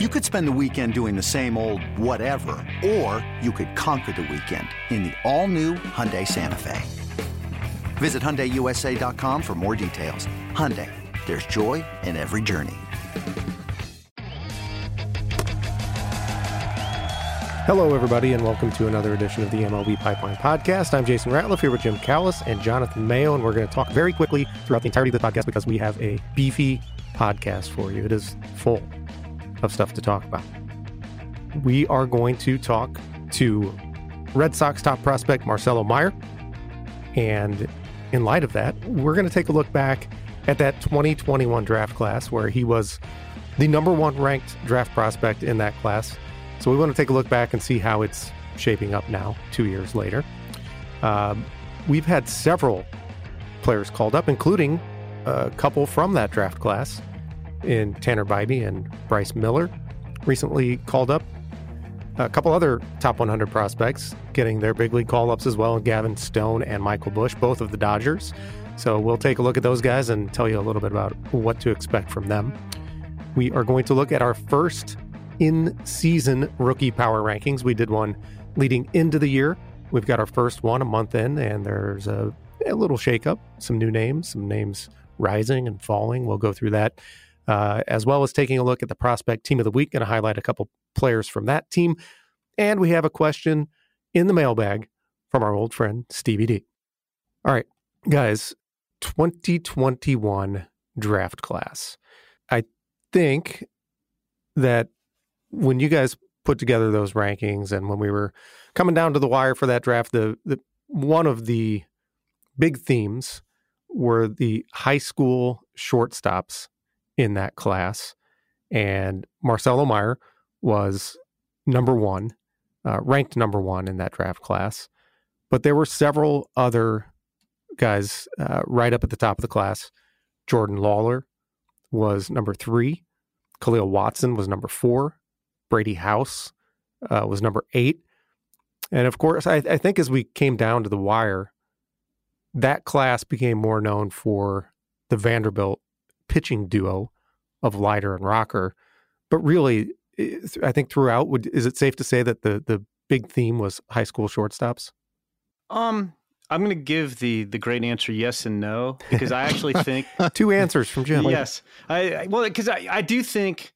You could spend the weekend doing the same old whatever, or you could conquer the weekend in the all-new Hyundai Santa Fe. Visit HyundaiUSA.com for more details. Hyundai, there's joy in every journey. Hello, everybody, and welcome to another edition of the MLB Pipeline Podcast. I'm Jason Ratliff here with Jim Callis and Jonathan Mayo, and we're going to talk very quickly throughout the entirety of the podcast because we have a beefy podcast for you. It is full of stuff to talk about. We are going to talk to Red Sox top prospect Marcelo Mayer. And in light of that, we're going to take a look back at that 2021 draft class where he was the number one ranked draft prospect in that class. So we want to take a look back and see how it's shaping up now, two years later. Um, we've had several players called up, including a couple from that draft class in Tanner Bibee and Bryce Miller, recently called up. A couple other top 100 prospects getting their big league call ups as well Gavin Stone and Michael Busch, both of the Dodgers. So we'll take a look at those guys and tell you a little bit about what to expect from them. We are going to look at our first in season rookie power rankings. We did one leading into the year. We've got our first one a month in, and there's a, a little shakeup, some new names, some names rising and falling. We'll go through that uh, as well as taking a look at the prospect team of the week. Going to highlight a couple players from that team. And we have a question in the mailbag from our old friend, Stevie D. All right, guys, 2021 draft class. I think that when you guys put together those rankings and when we were coming down to the wire for that draft, the, the one of the big themes were the high school shortstops in that class. And Marcelo Mayer was number one, uh, ranked number one in that draft class. But there were several other guys uh, right up at the top of the class. Jordan Lawlar was number three. Khalil Watson was number four. Brady House uh, was number eight. And of course, I, I think as we came down to the wire, that class became more known for the Vanderbilt pitching duo of Leiter and Rocker. But really, I think throughout, would is it safe to say that the the big theme was high school shortstops? Um, I'm going to give the the great answer yes and no because I actually think two answers from Jim. Yes, I, I well because I, I do think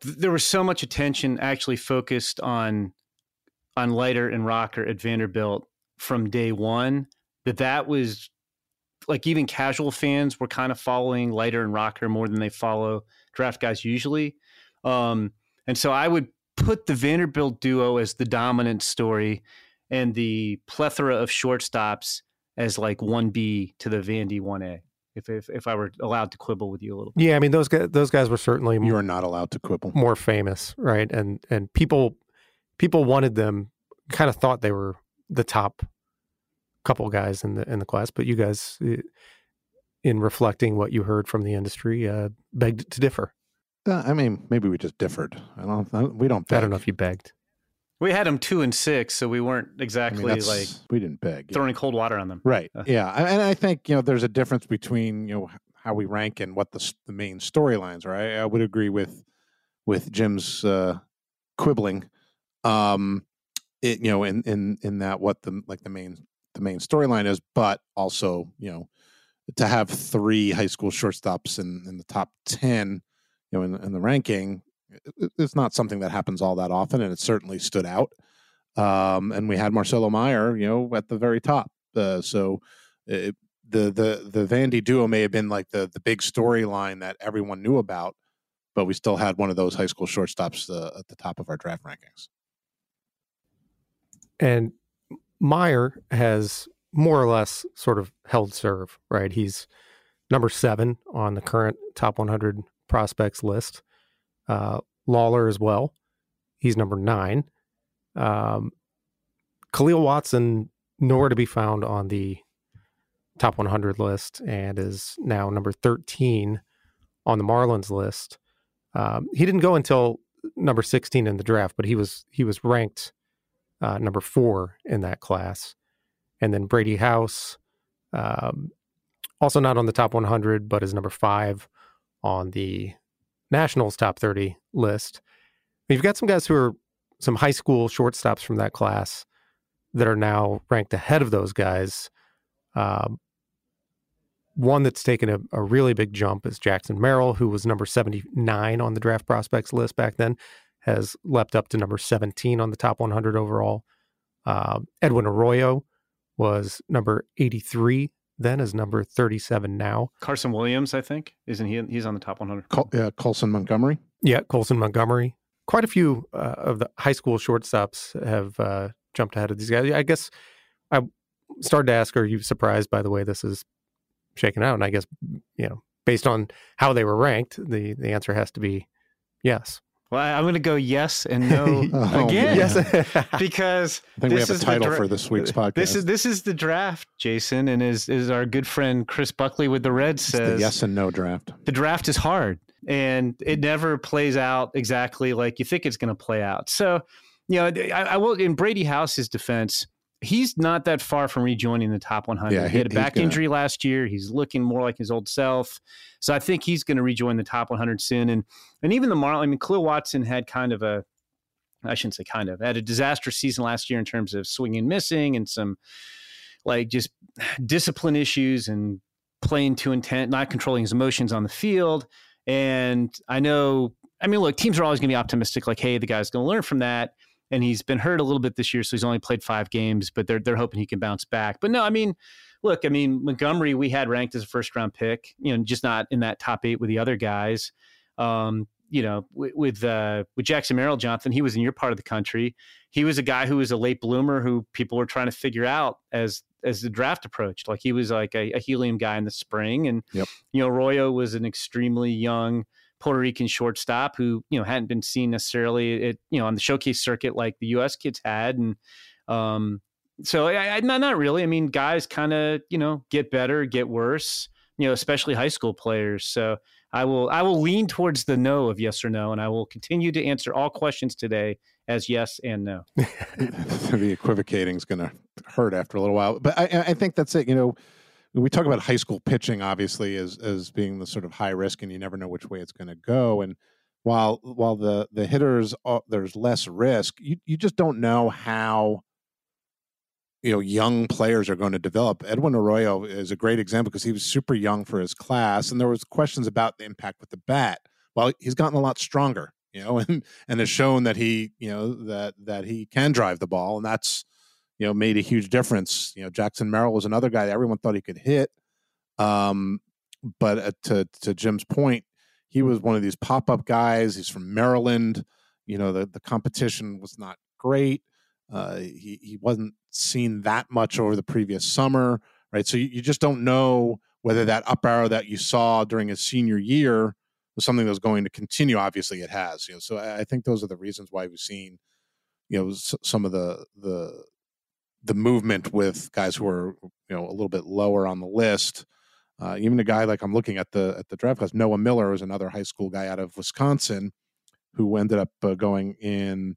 th- there was so much attention actually focused on on Leiter and Rocker at Vanderbilt from day one that that was like even casual fans were kind of following Leiter and Rocker more than they follow draft guys usually. Um, and so I would put the Vanderbilt duo as the dominant story and the plethora of shortstops as like 1B to the Vandy 1A. If, if, if I were allowed to quibble with you a little bit. Yeah, I mean those guys those guys were certainly you are not allowed to quibble. More famous, right? And and people people wanted them kind of thought they were the top couple guys in the in the class, but you guys, eh, in reflecting what you heard from the industry, uh, begged to differ. Uh, I mean, maybe we just differed. I don't. I, we don't. Beg. I don't know if you begged. We had them two and six, so we weren't exactly I mean, like we didn't beg throwing cold water on them. Right. Uh, yeah, and I think you know there's a difference between you know how we rank and what the the main storylines are. I, I would agree with with Jim's uh, quibbling. Um, it you know in in in that what the like the main the main storyline is, but also, you know, to have three high school shortstops in, in the top 10, you know, in, in the ranking, it, it's not something that happens all that often. And it certainly stood out. Um, and we had Marcelo Mayer, you know, at the very top. Uh, so it, the, the, the Vandy duo may have been like the, the big storyline that everyone knew about, but we still had one of those high school shortstops uh, at the top of our draft rankings. And Mayer has more or less sort of held serve, right? He's number seven on the current top 100 prospects list. Uh, Lawlar as well. He's number nine. Um, Khalil Watson, nowhere to be found on the top 100 list and is now number 13 on the Marlins list. Um, he didn't go until number 16 in the draft, but he was he was ranked uh, number four in that class. And then Brady House, um, also not on the top 100, but is number five on the Nationals top 30 list. You've got some guys who are some high school shortstops from that class that are now ranked ahead of those guys. Um, one that's taken a, a, really big jump is Jackson Merrill, who was number 79 on the draft prospects list back then, has leapt up to number 17 on the top 100 overall. Uh, Edwin Arroyo was number 83 then, is number 37 now. Carson Williams, I think, isn't he? He's on the top 100. Col- uh, Colson Montgomery. Yeah, Colson Montgomery. Quite a few uh, of the high school shortstops have uh, jumped ahead of these guys. I guess I started to ask, are you surprised by the way this is shaken out? And I guess, you know, based on how they were ranked, the, the answer has to be yes. Well, I'm going to go yes and no oh, again. Yes, because I think we have a title dra- for this week's podcast. This is this is the draft, Jason, and is is our good friend Chris Buckley with the Reds says yes and no draft. The draft is hard, and it never plays out exactly like you think it's going to play out. So, you know, I, I will in Brady House's defense he's not that far from rejoining the top 100. Yeah, he, he had a back gonna... injury last year. He's looking more like his old self. So I think he's going to rejoin the top 100 soon. And and even the Marlins, I mean, Khalil Watson had kind of a, I shouldn't say kind of, had a disastrous season last year in terms of swinging and missing and some like just discipline issues and playing too intent, not controlling his emotions on the field. And I know, I mean, look, teams are always going to be optimistic, like, hey, the guy's going to learn from that and he's been hurt a little bit this year, so he's only played five games. But they're they're hoping he can bounce back. But no, I mean, look, I mean Montgomery we had ranked as a first round pick, you know, just not in that top eight with the other guys. Um, you know, with with, uh, with Jackson Merrill, Jonathan, he was in your part of the country. He was a guy who was a late bloomer who people were trying to figure out as as the draft approached. Like he was like a, a helium guy in the spring, and yep. you know, Royo was an extremely young Puerto Rican shortstop who you know hadn't been seen necessarily at you know on the showcase circuit like the U.S. kids had, and um, so I, I, not not really. I mean, guys kind of you know get better, get worse. You know, especially high school players. So I will I will lean towards the no of yes or no, and I will continue to answer all questions today as yes and no. the equivocating is going to hurt after a little while, but I, I think that's it. You know we talk about high school pitching obviously as as being the sort of high risk and you never know which way it's going to go. And while while the the hitters uh, there's less risk you you just don't know how you know young players are going to develop. Edwin arroyo is a great example because he was super young for his class and there was questions about the impact with the bat. Well he's gotten a lot stronger you know and and has shown that he you know that that he can drive the ball and that's you know, made a huge difference. You know, Jackson Merrill was another guy that everyone thought he could hit. Um, but uh, to to Jim's point, he was one of these pop up guys. He's from Maryland. You know, the the competition was not great. Uh, he he wasn't seen that much over the previous summer, right? So you, you just don't know whether that up arrow that you saw during his senior year was something that was going to continue. Obviously, it has. You know, so I, I think those are the reasons why we've seen, you know, some of the the the movement with guys who are you know a little bit lower on the list. Uh, even a guy like I'm looking at the at the draft class, Noah Miller is another high school guy out of Wisconsin, who ended up uh, going in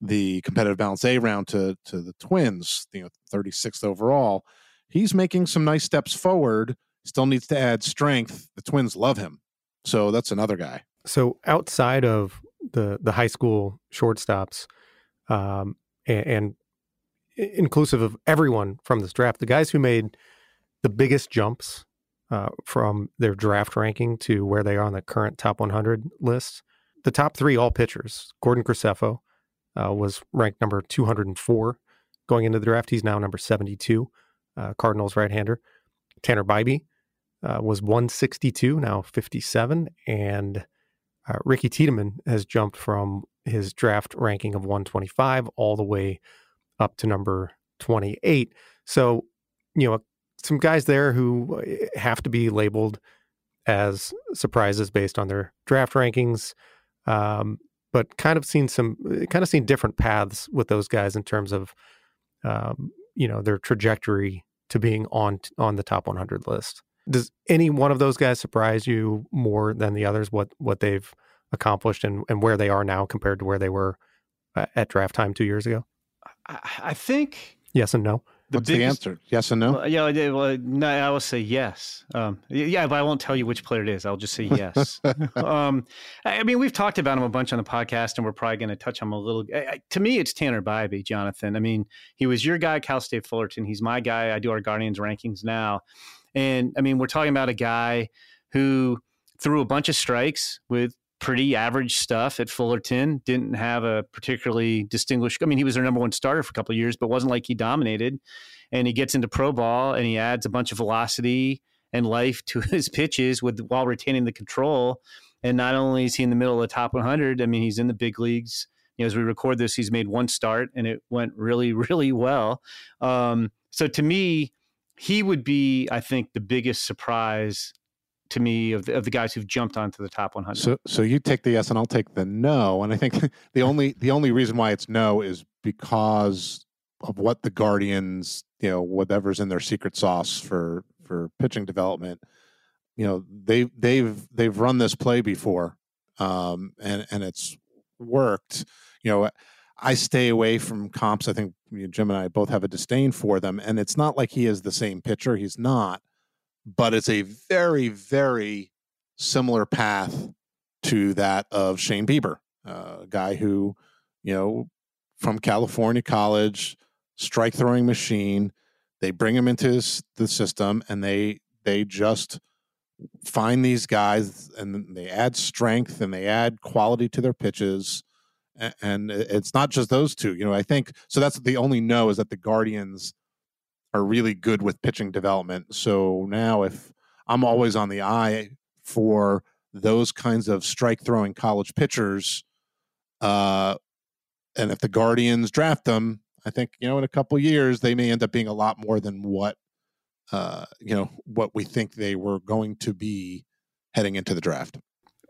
the competitive balance A round to to the Twins, you know, 36th overall. He's making some nice steps forward. Still needs to add strength. The Twins love him, so that's another guy. So outside of the the high school shortstops, um, and, and inclusive of everyone from this draft, the guys who made the biggest jumps uh, from their draft ranking to where they are on the current top 100 list. The top three all pitchers. Gordon Graceffo uh, was ranked number 204 going into the draft. He's now number 72, uh, Cardinals right hander. Tanner Bibee uh, was 162, now 57. And uh, Ricky Tiedemann has jumped from his draft ranking of 125 all the way up to number 28. So, you know, some guys there who uh, have to be labeled as surprises based on their draft rankings. Um, but kind of seen some, uh, kind of seen different paths with those guys in terms of, um, you know, their trajectory to being on on the top 100 list. Does any one of those guys surprise you more than the others? What what they've accomplished and, and where they are now compared to where they were uh, at draft time two years ago? I, I think yes and no. the What's the answer? Yes and no. Well, yeah, I did- well, no, I will say yes. Um, yeah, but I won't tell you which player it is. I'll just say yes. um, I I mean, we've talked about him a bunch on the podcast, and we're probably going to touch on him a little. I, I- to me, it's Tanner Bibee, Jonathan. I mean, he was your guy, Cal State Fullerton. He's my guy. I do our Guardians rankings now, and I mean, we're talking about a guy who threw a bunch of strikes with pretty average stuff at Fullerton. Didn't have a particularly distinguished. I mean, he was their number one starter for a couple of years, but wasn't like he dominated. And he gets into pro ball and he adds a bunch of velocity and life to his pitches with while retaining the control. And not only is he in the middle of the top 100, I mean, he's in the big leagues. You know, as we record this, he's made one start and it went really, really well. Um, so to me, he would be, I think, the biggest surprise to me of the, of the guys who've jumped onto the top 100. So so you take the yes and I'll take the no. And I think the only the only reason why it's no is because of what the Guardians, you know, whatever's in their secret sauce for for pitching development. You know, they they've they've run this play before. Um and and it's worked. You know, I stay away from comps. I think Jim and I both have a disdain for them and it's not like he is the same pitcher. He's not. But it's a very very similar path to that of Shane Bieber, uh, a guy who, you know, from California college, strike throwing machine. They bring him into his, the system, and they they just find these guys, and they add strength and they add quality to their pitches. And it's not just those two, you know. I think so. That's the only no is that the Guardians are really good with pitching development. So now, if I'm always on the eye for those kinds of strike throwing college pitchers. Uh, and if the Guardians draft them, I think you know in a couple years they may end up being a lot more than what uh, you know what we think they were going to be heading into the draft.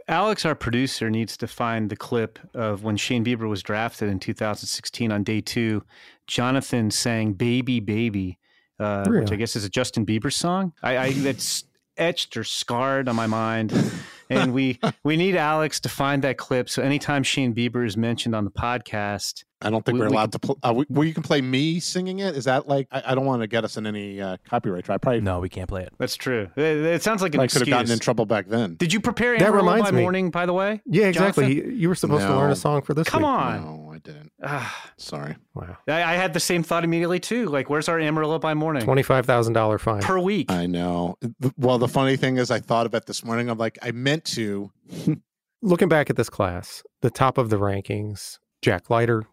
Alex, our producer, needs to find the clip of when Shane Bieber was drafted in 2016 on day two. Jonathan sang "Baby, Baby," uh, which I guess is a Justin Bieber song. I, I that's etched or scarred on my mind, and we we need Alex to find that clip. So anytime Shane Bieber is mentioned on the podcast, I don't think We- we, are we allowed to. Pl- uh, we, well, you can play me singing it. Is that like? I, I don't want to get us in any uh, copyright. trouble. I probably, No, we can't play it. that's true. It, it sounds like an I could have gotten in trouble back then. Did you prepare That Amarillo reminds by me. morning? By the way, Yeah, exactly. Jonathan? You, you were supposed to learn a song for this. come week. on. No, I didn't. Ah, Sorry. Wow. I, I had the same thought immediately too. Like, where's our Amarillo by morning Twenty-five thousand dollar fine. per week? I know. The- Well, the funny thing is, I thought of it this morning. I'm like, I meant to. Looking back at this class, the top of the rankings, Jack Leiter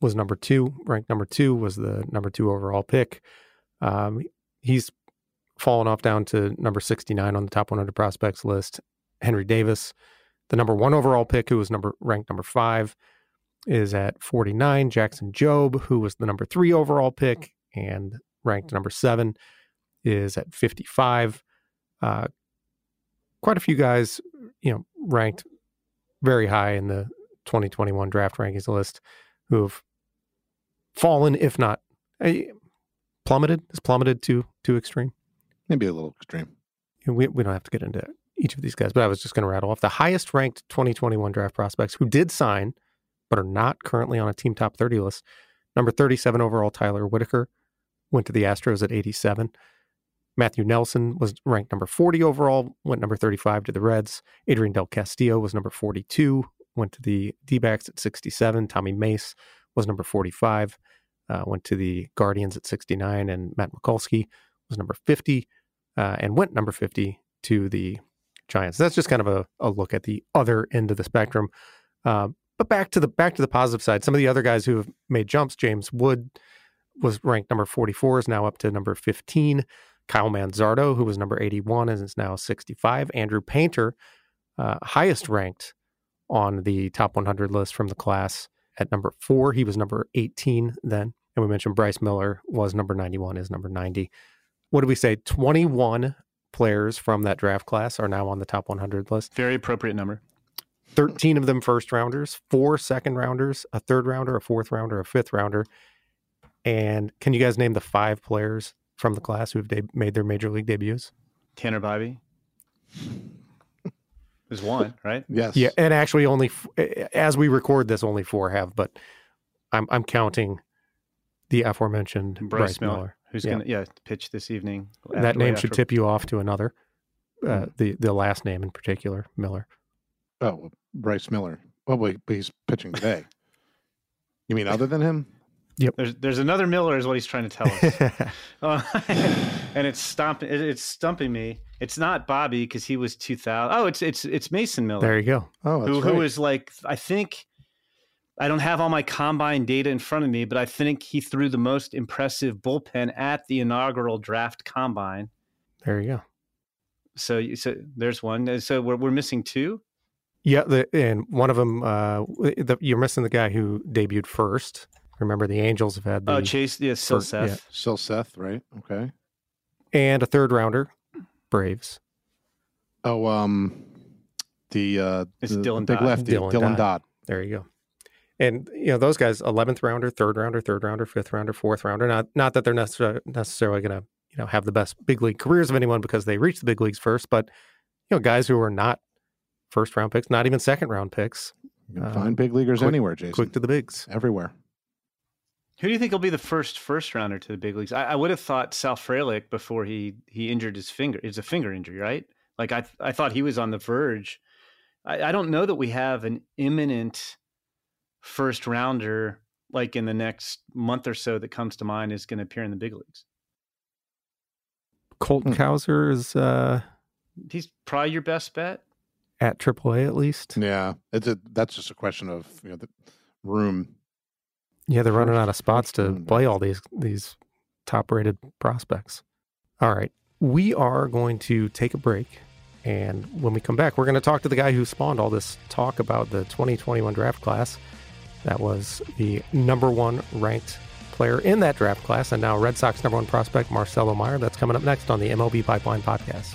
was number two, ranked number two, was the number two overall pick. Um, he's fallen off down to number 69 on the top 100 prospects list. Henry Davis, the number one overall pick, who was number ranked number five, is at 49. Jackson Jobe, who was the number three overall pick and ranked number seven, is at 55. Uh, quite a few guys, you know, ranked very high in the 2021 draft rankings list who have fallen, if not eh, plummeted, is plummeted too too extreme. Maybe a little extreme. We, we don't have to get into each of these guys, but I was just going to rattle off the highest ranked 2021 draft prospects who did sign, but are not currently on a team top 30 list. Number 37 overall, Tyler Whitaker went to the Astros at 87. Matthew Nelson was ranked number 40 overall, went number 35 to the Reds. Adrian Del Castillo was number 42, went to the D backs at 67. Tommy Mace was number 45, uh, went to the Guardians at 69. And Matt Mikulski was number 50 uh, and went number 50 to the Giants. That's just kind of a, a look at the other end of the spectrum. Uh, but back to the back to the positive side, some of the other guys who have made jumps, James Wood was ranked number 44, is now up to number 15. Kyle Manzardo, who was number 81, and is now 65. Andrew Painter, uh, highest ranked on the top 100 list from the class at number four. He was number 18 then. And we mentioned Bryce Miller was number 91, is number 90. What did we say? 21 players from that draft class are now on the top 100 list. Very appropriate number. 13 of them first rounders, four second rounders, a third rounder, a fourth rounder, a fifth rounder. And can you guys name the five players from the class who have de- made their major league debuts? Tanner Bibee. There's one, right? Yes. Yeah, and actually, only f- as we record this, only four have. But I'm I'm counting the aforementioned Bryce, Bryce Miller. Miller, who's Yeah. going to yeah pitch this evening. that after- name right should after- tip you off to another. Uh, the the last name in particular, Miller. Oh, Bryce Miller. Oh, wait, but he's pitching today. you mean other than him? Yep. There's there's another Miller is what he's trying to tell us. Uh, and it's stomping it, it's stumping me. It's not Bobby because he was 2000. Oh, it's it's it's Mason Miller. there you go. Oh, that's who, right. who is like I think I don't have all my combine data in front of me, but I think he threw the most impressive bullpen at the inaugural draft combine. There you go. So you- so there's one. So we're we're missing two. Yeah, the, and one of them, uh, the, you're missing the guy who debuted first. Remember, the Angels have had the Oh, Chase, yeah, still First- yeah. Seth. Seth, right? Okay. and a third rounder, Braves. Oh, um, the uh, It's the, Dylan the big Dodd. lefty, Dylan Dylan, Dodd. Dodd. There you go. And you know those guys, eleventh rounder, third rounder, third rounder, fifth rounder, fourth rounder. Not not that they're necessarily necessarily going to you know have the best big league careers of anyone because they reached the big leagues first, but you know guys who are not first round picks, not even second round picks, You can Uh, find big leaguers quick- anywhere, Jason. quick to the bigs. Everywhere. Who do you think will be the first first rounder to the big leagues? I, I would have thought Sal Frelick before he he injured his finger. It's a finger injury, right? Like I I thought he was on the verge. I, I don't know that we have an imminent first rounder like in the next month or so that comes to mind is going to appear in the big leagues. Colton Hmm. Cowser is uh, He's probably your best bet. At AAA at least. Yeah, it's a that's just a question of you know the room. Yeah, they're running out of spots to play all these these top rated prospects. All right. We are going to take a break. And when we come back, we're going to talk to the guy who spawned all this talk about the 2021 draft class. That was the number one ranked player in that draft class, and now Red Sox number one prospect, Marcelo Mayer. That's coming up next on the MLB Pipeline Podcast.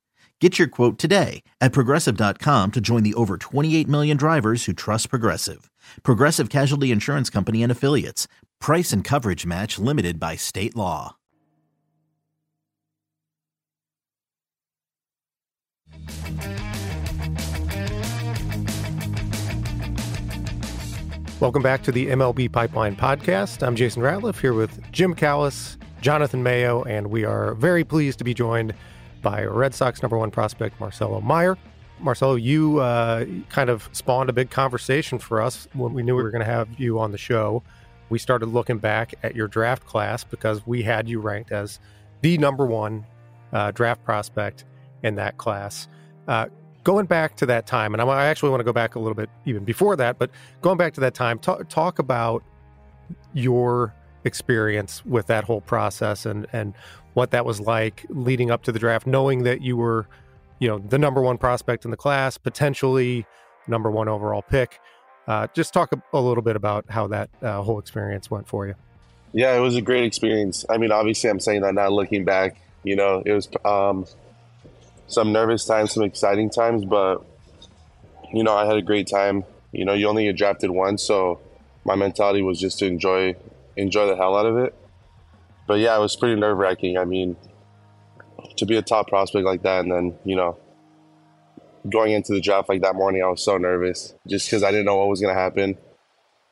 Get your quote today at progressive.com to join the over 28 million drivers who trust Progressive. Progressive Casualty Insurance Company and Affiliates. Price and coverage match limited by state law. Welcome back to the MLB Pipeline Podcast. I'm Jason Ratliff here with Jim Callis, Jonathan Mayo, and we are very pleased to be joined by Red Sox number one prospect Marcelo Mayer. Marcelo, you uh, kind of spawned a big conversation for us when we knew we were going to have you on the show. We started looking back at your draft class because we had you ranked as the number one uh, draft prospect in that class. Uh, going back to that time, and I actually want to go back a little bit even before that, but going back to that time, talk, talk about your experience with that whole process and and what that was like leading up to the draft, knowing that you were, you know, the number one prospect in the class, potentially number one overall pick. Uh, just talk a, a little bit about how that uh, whole experience went for you. Yeah, it was a great experience. I mean, obviously, I'm saying that now looking back. You know, it was um, some nervous times, some exciting times, but you know, I had a great time. You know, you only get drafted once, so my mentality was just to enjoy enjoy the hell out of it. But yeah, it was pretty nerve wracking. I mean, to be a top prospect like that, and then you know, going into the draft like that morning, I was so nervous just because I didn't know what was going to happen.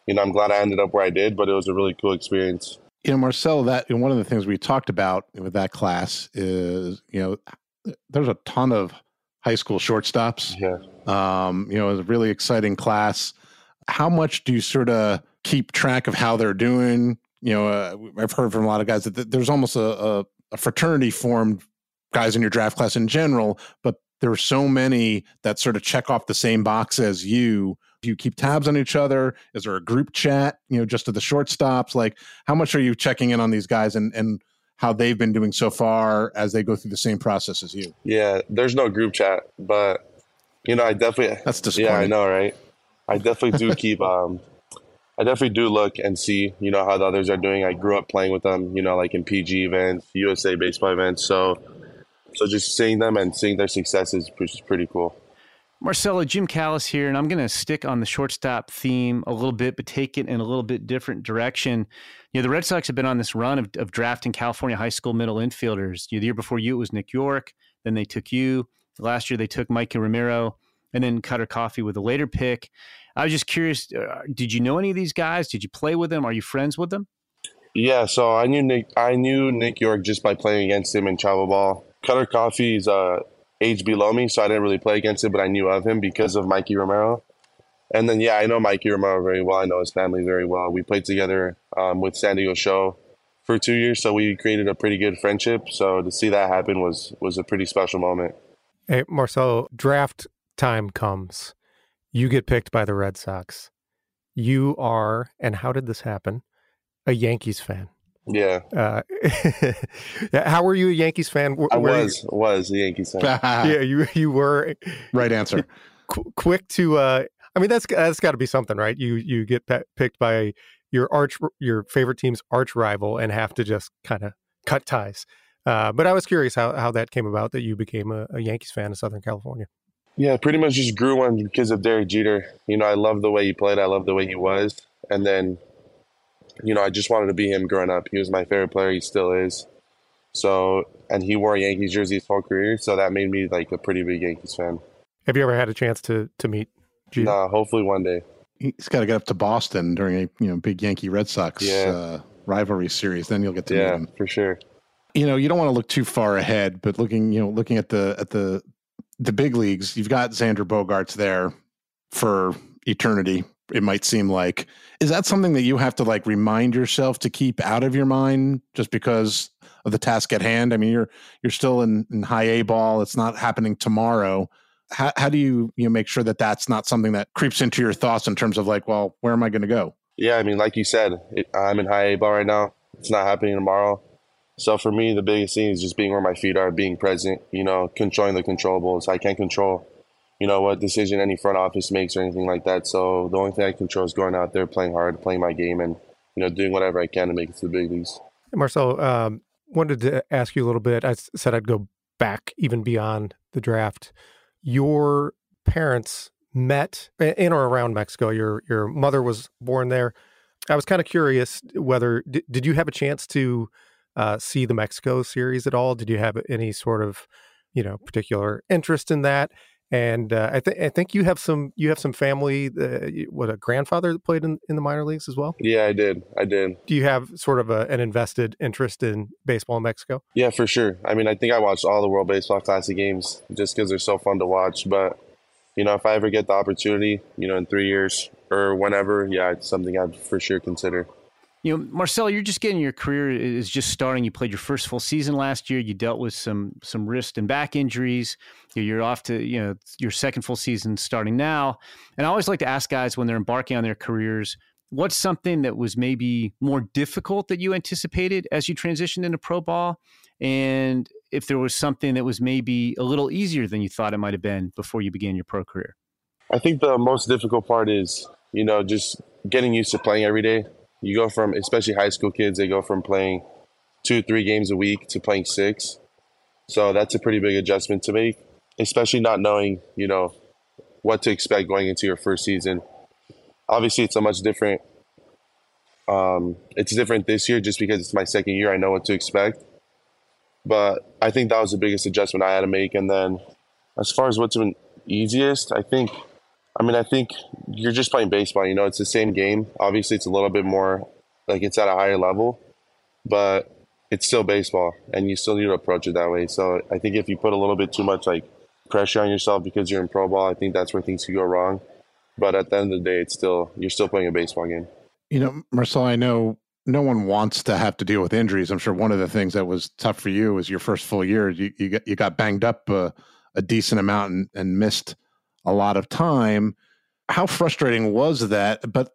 You know, I'm glad I ended up where I did, but it was a really cool experience. You know, Marcel, that and one of the things we talked about with that class is, you know, there's a ton of high school shortstops. Yeah. Um, you know, it was a really exciting class. How much do you sort of keep track of how they're doing? You know, uh, I've heard from a lot of guys that there's almost a, a, a fraternity formed, guys in your draft class in general, but there are so many that sort of check off the same box as you. Do you keep tabs on each other? Is there a group chat, you know, just to the shortstops? Like, how much are you checking in on these guys and, and how they've been doing so far as they go through the same process as you? Yeah, there's no group chat, but you know, I definitely That's disappointing. Yeah, I know, right? I definitely do keep um I definitely do look and see, you know, how the others are doing. I grew up playing with them, you know, like in PG events, USA baseball events. So, so just seeing them and seeing their successes is pretty cool. Marcelo, Jim Callis here, and I'm going to stick on the shortstop theme a little bit, but take it in a little bit different direction. You know, the Red Sox have been on this run of, of drafting California high school middle infielders. You know, the year before you, it was Nick York. Then they took you. Last year, they took Mikey Romero, and then Cutter Coffey with a later pick. I was just curious, uh, did you know any of these guys? Did you play with them? Are you friends with them? Yeah, so I knew Nick. I knew Nick York just by playing against him in travel ball. Cutter Coffey's uh, age below me, so I didn't really play against him, but I knew of him because of Mikey Romero. And then, yeah, I know Mikey Romero very well. I know his family very well. We played together um, with San Diego Show for two years, so we created a pretty good friendship. So to see that happen was was a pretty special moment. Hey, Marcelo, draft time comes. You get picked by the Red Sox. You are, and how did this happen? A Yankees fan. Yeah. Uh, how were you a Yankees fan? I was was a Yankees fan. yeah, you you were. Right answer. Qu- quick to. Uh, I mean, that's that's got to be something, right? You you get pe- picked by your arch your favorite team's arch rival and have to just kind of cut ties. Uh, but I was curious how how that came about that you became a, a Yankees fan of Southern California. Yeah, pretty much just grew on because of Derek Jeter. You know, I love the way he played. I love the way he was, and then you know, I just wanted to be him growing up. He was my favorite player. He still is. So, and he wore a Yankees jersey his whole career. So that made me like a pretty big Yankees fan. Have you ever had a chance to to meet Jeter? Nah, hopefully one day. He's got to get up to Boston during a you know big Yankee Red Sox yeah. uh, rivalry series. Then you'll get to yeah, meet him for sure. You know, you don't want to look too far ahead, but looking you know looking at the at the the big leagues, you've got Xander Bogaerts there for eternity it might seem like. Is that something that you have to like remind yourself to keep out of your mind just because of the task at hand? I mean you're you're still in, in high a ball it's not happening tomorrow. How, how do you you know, make sure that that's not something that creeps into your thoughts in terms of like well where am i going to go? Yeah i mean like you said it, i'm in high a ball right now it's not happening tomorrow so for me the biggest thing is just being where my feet are being present you know controlling the controllables i can't control you know, what decision any front office makes or anything like that. So the only thing I control is going out there, playing hard, playing my game, and you know, doing whatever I can to make it to the big leagues. Marcel, um, wanted to ask you a little bit. I said I'd go back even beyond the draft. Your parents met in or around Mexico. Your your mother was born there. I was kind of curious whether did, did you have a chance to uh, see the Mexico series at all? Did you have any sort of you know particular interest in that? And uh, I think I think you have some you have some family. Uh, what a grandfather that played in, in the minor leagues as well. Yeah, I did. I did. Do you have sort of a, an invested interest in baseball in Mexico? Yeah, for sure. I mean, I think I watched all the World Baseball Classic games just because they're so fun to watch. But you know, if I ever get the opportunity, you know, in three years or whenever, yeah, it's something I'd for sure consider. You know, Marcel, you're just getting your career is just starting. You played your first full season last year. You dealt with some some wrist and back injuries. You're off to you know your second full season starting now. And I always like to ask guys when they're embarking on their careers, what's something that was maybe more difficult that you anticipated as you transitioned into pro ball, and if there was something that was maybe a little easier than you thought it might have been before you began your pro career. I think the most difficult part is you know just getting used to playing every day you go from, especially high school kids, they go from playing two, three games a week to playing six. So that's a pretty big adjustment to make, especially not knowing, you know, what to expect going into your first season. Obviously, it's a much different. Um, it's different this year just because it's my second year. I know what to expect, but I think that was the biggest adjustment I had to make. And then, as far as what's been easiest, I think I mean, I think you're just playing baseball. You know, it's the same game. Obviously, it's a little bit more like it's at a higher level, but it's still baseball, and you still need to approach it that way. So I think if you put a little bit too much like pressure on yourself because you're in pro ball, I think that's where things could go wrong. But at the end of the day, it's still you're still playing a baseball game. You know, Marcel, I know no one wants to have to deal with injuries. I'm sure one of the things that was tough for you was your first full year. You you got you got banged up uh, a decent amount and, and missed a lot of time. How frustrating was that? But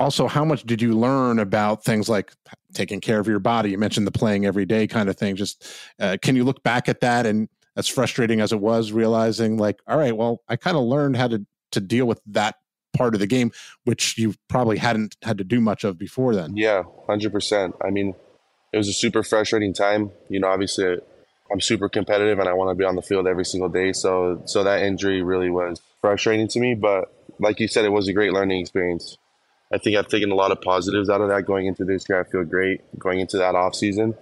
also, how much did you learn about things like taking care of your body? You mentioned the playing every day kind of thing. Just uh, can you look back at that and as frustrating as it was, realizing like, all right, well, I kind of learned how to to deal with that part of the game, which you probably hadn't had to do much of before then. Yeah, hundred percent. I mean, it was a super frustrating time. You know, obviously, I'm super competitive and I want to be on the field every single day. So, so that injury really was frustrating to me. But like you said, it was a great learning experience. I think I've taken a lot of positives out of that going into this year. I feel great going into that off season.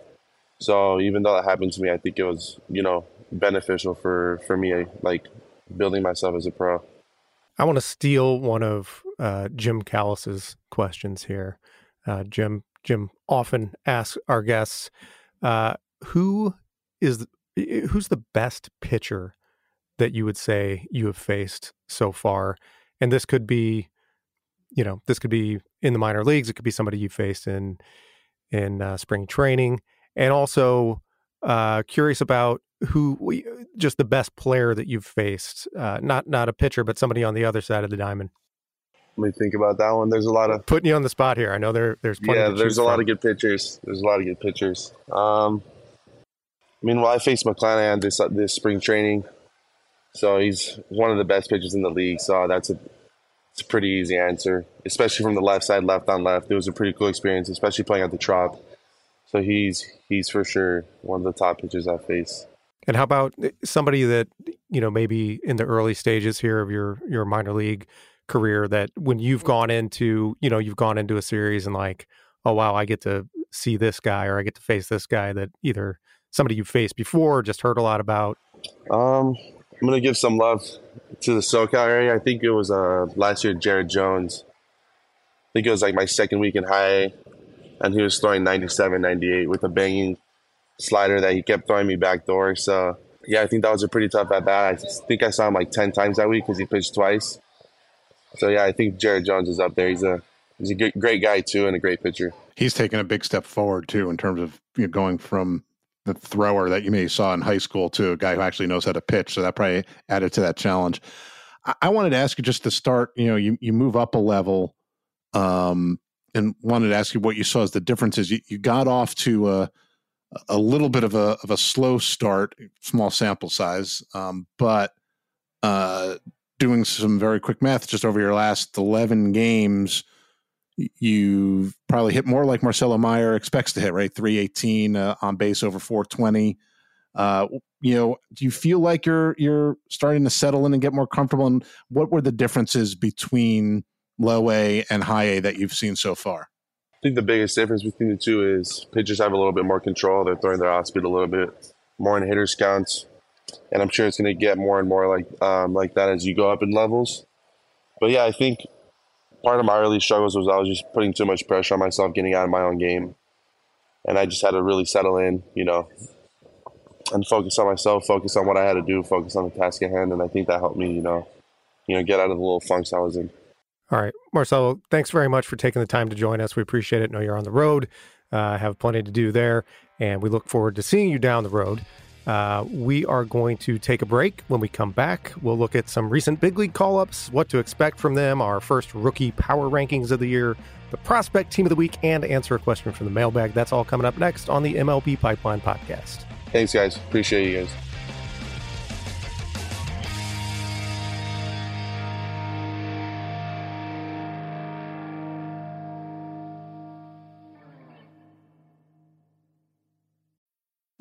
So even though that happened to me, I think it was you know beneficial for for me, like building myself as a pro. I want to steal one of uh, Jim Callis's questions here. Uh, Jim Jim often asks our guests, uh, "Who is who's the best pitcher that you would say you have faced so far?" And this could be, you know, this could be in the minor leagues. It could be somebody you faced in in uh, spring training, and also uh, curious about who just the best player that you've faced, uh, not not a pitcher, but somebody on the other side of the diamond. Let me think about that one. There's a lot of putting you on the spot here. I know there there's yeah. there's a from. lot of good pitchers. There's a lot of good pitchers. Um, I mean, well, I faced McClanahan this this spring training, so he's one of the best pitchers in the league. So that's a it's a pretty easy answer, especially from the left side, left on left. It was a pretty cool experience, especially playing at the Trop. So he's he's for sure one of the top pitchers I face. And how about eh, somebody that you know maybe in the early stages here of your your minor league career that when you've gone into you know you've gone into a series and like oh wow I get to see this guy or I get to face this guy that either somebody you've faced before or just heard a lot about. Um, I'm gonna give some love to the SoCal area. I think it was uh last year Jared Jones. I think it was like my second week in high, and he was throwing 97, 98 with a banging slider that he kept throwing me back door. So yeah, I think that was a pretty tough at bat. I think I saw him like ten times that week because he pitched twice. So yeah, I think Jared Jones is up there. He's a he's a great guy too and a great pitcher. He's taken a big step forward too in terms of you know, going from the thrower that you may saw in high school to a guy who actually knows how to pitch. So that probably added to that challenge. I, I wanted to ask you just to start. You know, you you move up a level. Um, and wanted to ask you what you saw as the differences. You, you got off to a, a little bit of a of a slow start, small sample size, um, but uh, doing some very quick math, just over your last eleven games, you probably hit more like Marcelo Mayer expects to hit, right? Three eighteen uh, on base over four twenty. Uh, you know, do you feel like you're you're starting to settle in and get more comfortable? And what were the differences between low A and high A that you've seen so far? I think the biggest difference between the two is pitchers have a little bit more control. They're throwing their off speed a little bit more in hitters counts, and I'm sure it's going to get more and more like um, like that as you go up in levels. But yeah, I think part of my early struggles was I was just putting too much pressure on myself, getting out of my own game, and I just had to really settle in, you know, and focus on myself, focus on what I had to do, focus on the task at hand, and I think that helped me, you know, you know, get out of the little funks I was in. All right, Marcelo, thanks very much for taking the time to join us. We appreciate it. Know you're on the road, uh, have plenty to do there, and we look forward to seeing you down the road. Uh, we are going to take a break. When we come back, we'll look at some recent big league call ups, what to expect from them, our first rookie power rankings of the year, the prospect team of the week, and answer a question from the mailbag. That's all coming up next on the MLB Pipeline Podcast. Thanks, guys. Appreciate you guys.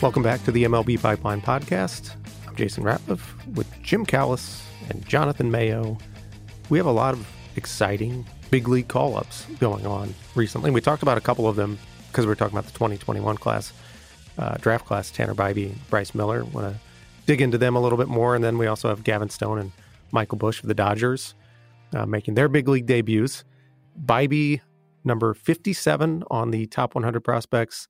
Welcome back to the MLB Pipeline Podcast. I'm Jason Ratliff with Jim Callis and Jonathan Mayo. We have a lot of exciting big league call ups going on recently. We talked about a couple of them because we are talking about the 2021 class, uh, draft class, Tanner Bibee, Bryce Miller. Want to dig into them a little bit more. And then we also have Gavin Stone and Michael Busch of the Dodgers uh, making their big league debuts. Bibee, number 57 on the top 100 prospects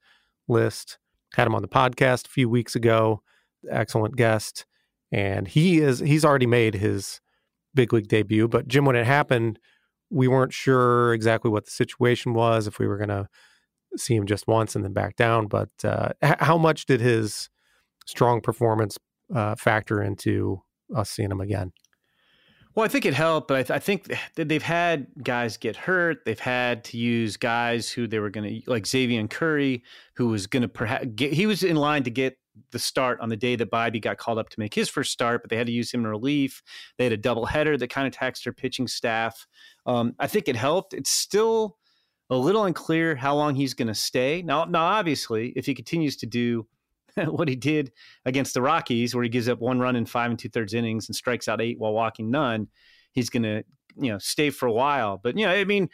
list had him on the podcast a few weeks ago. Excellent guest, and he is he's already made his big league debut. But Jim, when it happened, we weren't sure exactly what the situation was. If we were going to see him just once and then back down, but uh, h- how much did his strong performance uh, factor into us seeing him again? Well, I think it helped, but I, th- I think that they've had guys get hurt. They've had to use guys who they were going to, like Xzavion Curry, who was going to perhaps he was in line to get the start on the day that Bibee got called up to make his first start, but they had to use him in relief. They had a double header that kind of taxed their pitching staff. Um, I think it helped. It's still a little unclear how long he's going to stay. Now, now, obviously, if he continues to do what he did against the Rockies, where he gives up one run in five and two thirds innings and strikes out eight while walking none, he's going to you know stay for a while. But you know, I mean,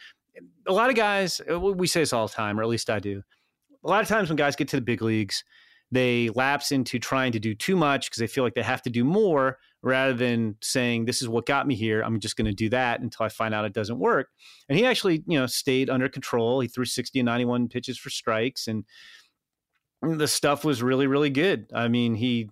a lot of guys uh, we say this all the time, or at least I do. A lot of times when guys get to the big leagues, they lapse into trying to do too much because they feel like they have to do more rather than saying this is what got me here i'm just going to do that until i find out it doesn't work and he actually you know stayed under control he threw 60 and 91 pitches for strikes and the stuff was really really good. I mean he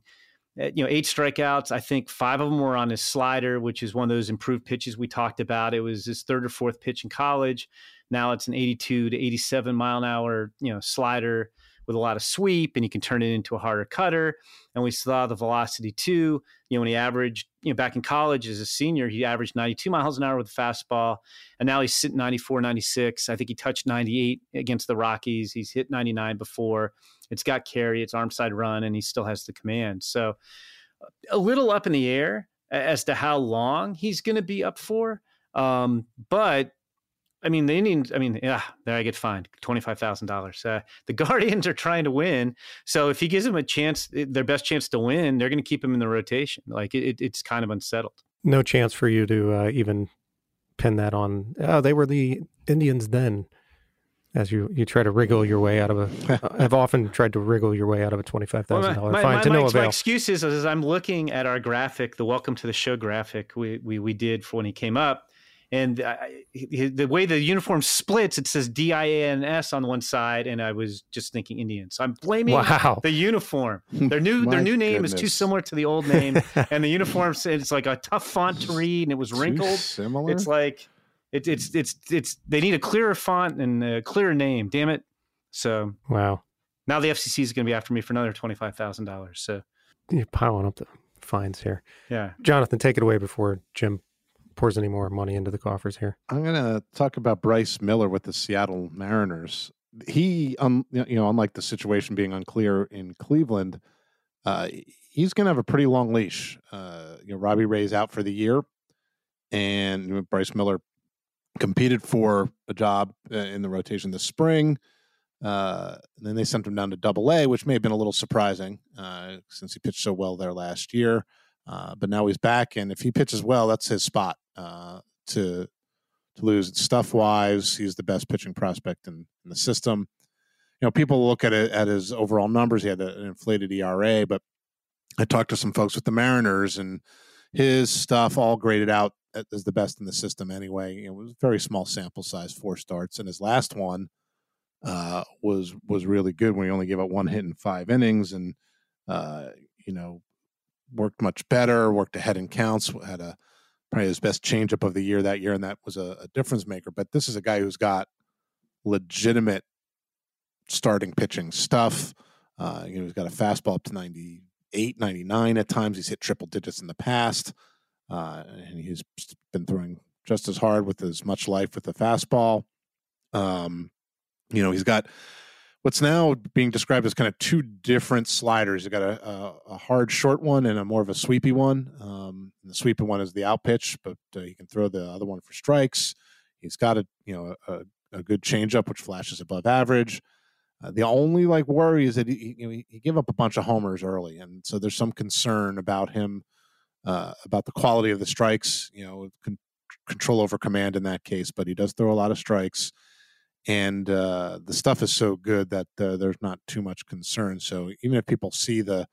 eh, you know eight strikeouts i think five of them were on his slider which is one of those improved pitches we talked about. It was his third or fourth pitch in college. Now it's an 82 to 87 mile an hour you know slider with a lot of sweep and he can turn it into a harder cutter. And we saw the velocity too. You know, when he averaged, you know, back in college as a senior, he averaged 92 miles an hour with a fastball. And now he's sitting 94, 96. I think he touched 98 against the Rockies. He's hit 99 before. It's got carry, it's arm side run, and he still has the command. So a little up in the air as to how long he's going to be up for. Um, but I mean, the Indians. I mean, yeah, there I get fined twenty five thousand dollars. Uh, the Guardians are trying to win, so if he gives them a chance, eh, their best chance to win, they're going to keep him in the rotation. Like it, it's kind of unsettled. No chance for you to uh, even pin that on. Oh, they were the Indians then. As you, you try to wriggle your way out of a, I've often tried to wriggle your way out of a twenty five thousand well, dollar fine my, to my, no avail. My excuse is, is I'm looking at our graphic, the Welcome to the Show graphic we we, we did for when he came up, and I, the way the uniform splits, it says D I A N S on one side, and I was just thinking Indian. So I'm blaming wow. the uniform. Their new their new name goodness. is too similar to the old name, and the uniform it's like a tough font to read, and it was wrinkled. Too similar. It's like it's it's it's it's they need a clearer font and a clearer name. Damn it! So wow. Now the FCC is going to be after me for another twenty five thousand dollars. So you're piling up the fines here. Yeah, Jonathan, take it away before Jim pours any more money into the coffers here. I'm going to talk about Bryce Miller with the Seattle Mariners. He, um, you know, unlike the situation being unclear in Cleveland, uh, he's going to have a pretty long leash. Uh, you know, Robbie Ray's out for the year, and Bryce Miller competed for a job uh, in the rotation this spring. Uh, then they sent him down to Double A, which may have been a little surprising uh, since he pitched so well there last year. Uh, but now he's back, and if he pitches well, that's his spot uh, to to lose. Stuff wise, he's the best pitching prospect in, in, the system. You know, people look at it at his overall numbers. He had an inflated ERA, but I talked to some folks with the Mariners, and his stuff all graded out as the best in the system anyway. It was a very small sample size, four starts, and his last one uh, was was really good when he only gave up one hit in five innings, and uh, you know worked much better, worked ahead in counts, had a probably his best changeup of the year that year, and that was a, a difference maker. But this is a guy who's got legitimate starting pitching stuff. Uh, you know, he's got a fastball up to 98, 99 at times. He's hit triple digits in the past. Uh, and he's been throwing just as hard with as much life with the fastball. Um, you know, he's got what's now being described as kind of two different sliders. You got a, a, a, hard short one and a more of a sweepy one. Um, the sweepy one is the out pitch, but uh, he can throw the other one for strikes. He's got a you know a, a good changeup which flashes above average. Uh, the only like worry is that he, you know, he, he gave up a bunch of homers early, and so there's some concern about him uh, about the quality of the strikes. You know, con- control over command in that case, but he does throw a lot of strikes and uh, the stuff is so good that uh, there's not too much concern. So even if people see the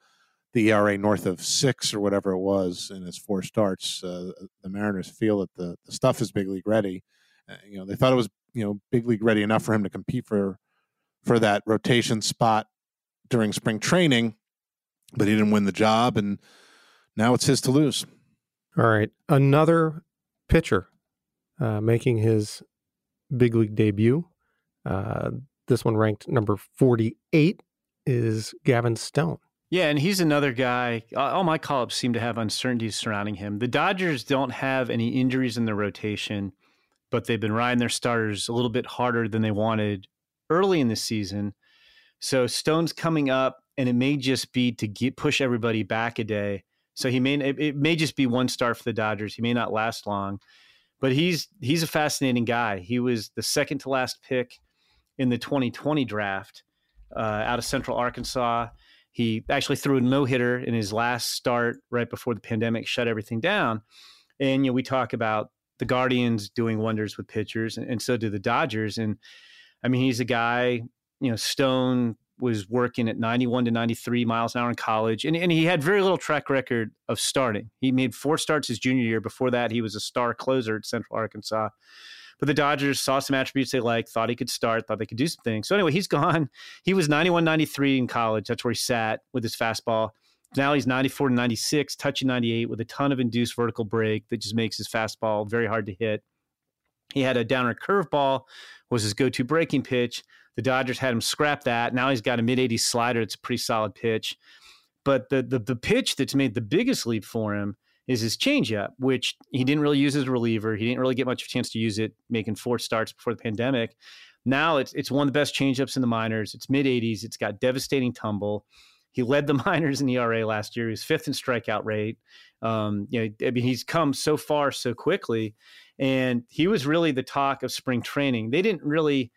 the ERA north of six or whatever it was in his four starts, uh, the Mariners feel that the, the stuff is big league ready. Uh, you know, they thought it was you know big league ready enough for him to compete for for that rotation spot during spring training, but he didn't win the job, and now it's his to lose. All right, another pitcher uh, making his big league debut. Uh, this one ranked number 48 is Gavin Stone. Yeah, and he's another guy. All my call ups seem to have uncertainties surrounding him. The Dodgers don't have any injuries in their rotation, but they've been riding their starters a little bit harder than they wanted early in the season. So Stone's coming up, and it may just be to get, push everybody back a day. So he may it, may just be one start for the Dodgers. He may not last long, but he's he's a fascinating guy. He was the second to last pick in the 2020 draft uh, out of Central Arkansas. He actually threw a no hitter in his last start right before the pandemic shut everything down. And you know, we talk about the Guardians doing wonders with pitchers, and, and so do the Dodgers. And I mean, he's a guy. You know, Stone was working at 91 to 93 miles an hour in college, and, and he had very little track record of starting. He made four starts his junior year. Before that, he was a star closer at Central Arkansas. But the Dodgers saw some attributes they liked, thought he could start, thought they could do some things. So anyway, he's gone. He was 91, 93 in college. That's where he sat with his fastball. Now he's 94 to 96, touching 98 with a ton of induced vertical break that just makes his fastball very hard to hit. He had a downer curveball was his go-to breaking pitch. The Dodgers had him scrap that. Now he's got a mid 80s slider. It's a pretty solid pitch. But the, the the pitch that's made the biggest leap for him is his changeup, which he didn't really use as a reliever. He didn't really get much of a chance to use it, making four starts before the pandemic. Now it's it's one of the best changeups in the minors. It's mid 80s. It's got devastating tumble. He led the minors in ERA last year. He was fifth in strikeout rate. Um, you know, I mean, he's come so far so quickly, and he was really the talk of spring training. They didn't really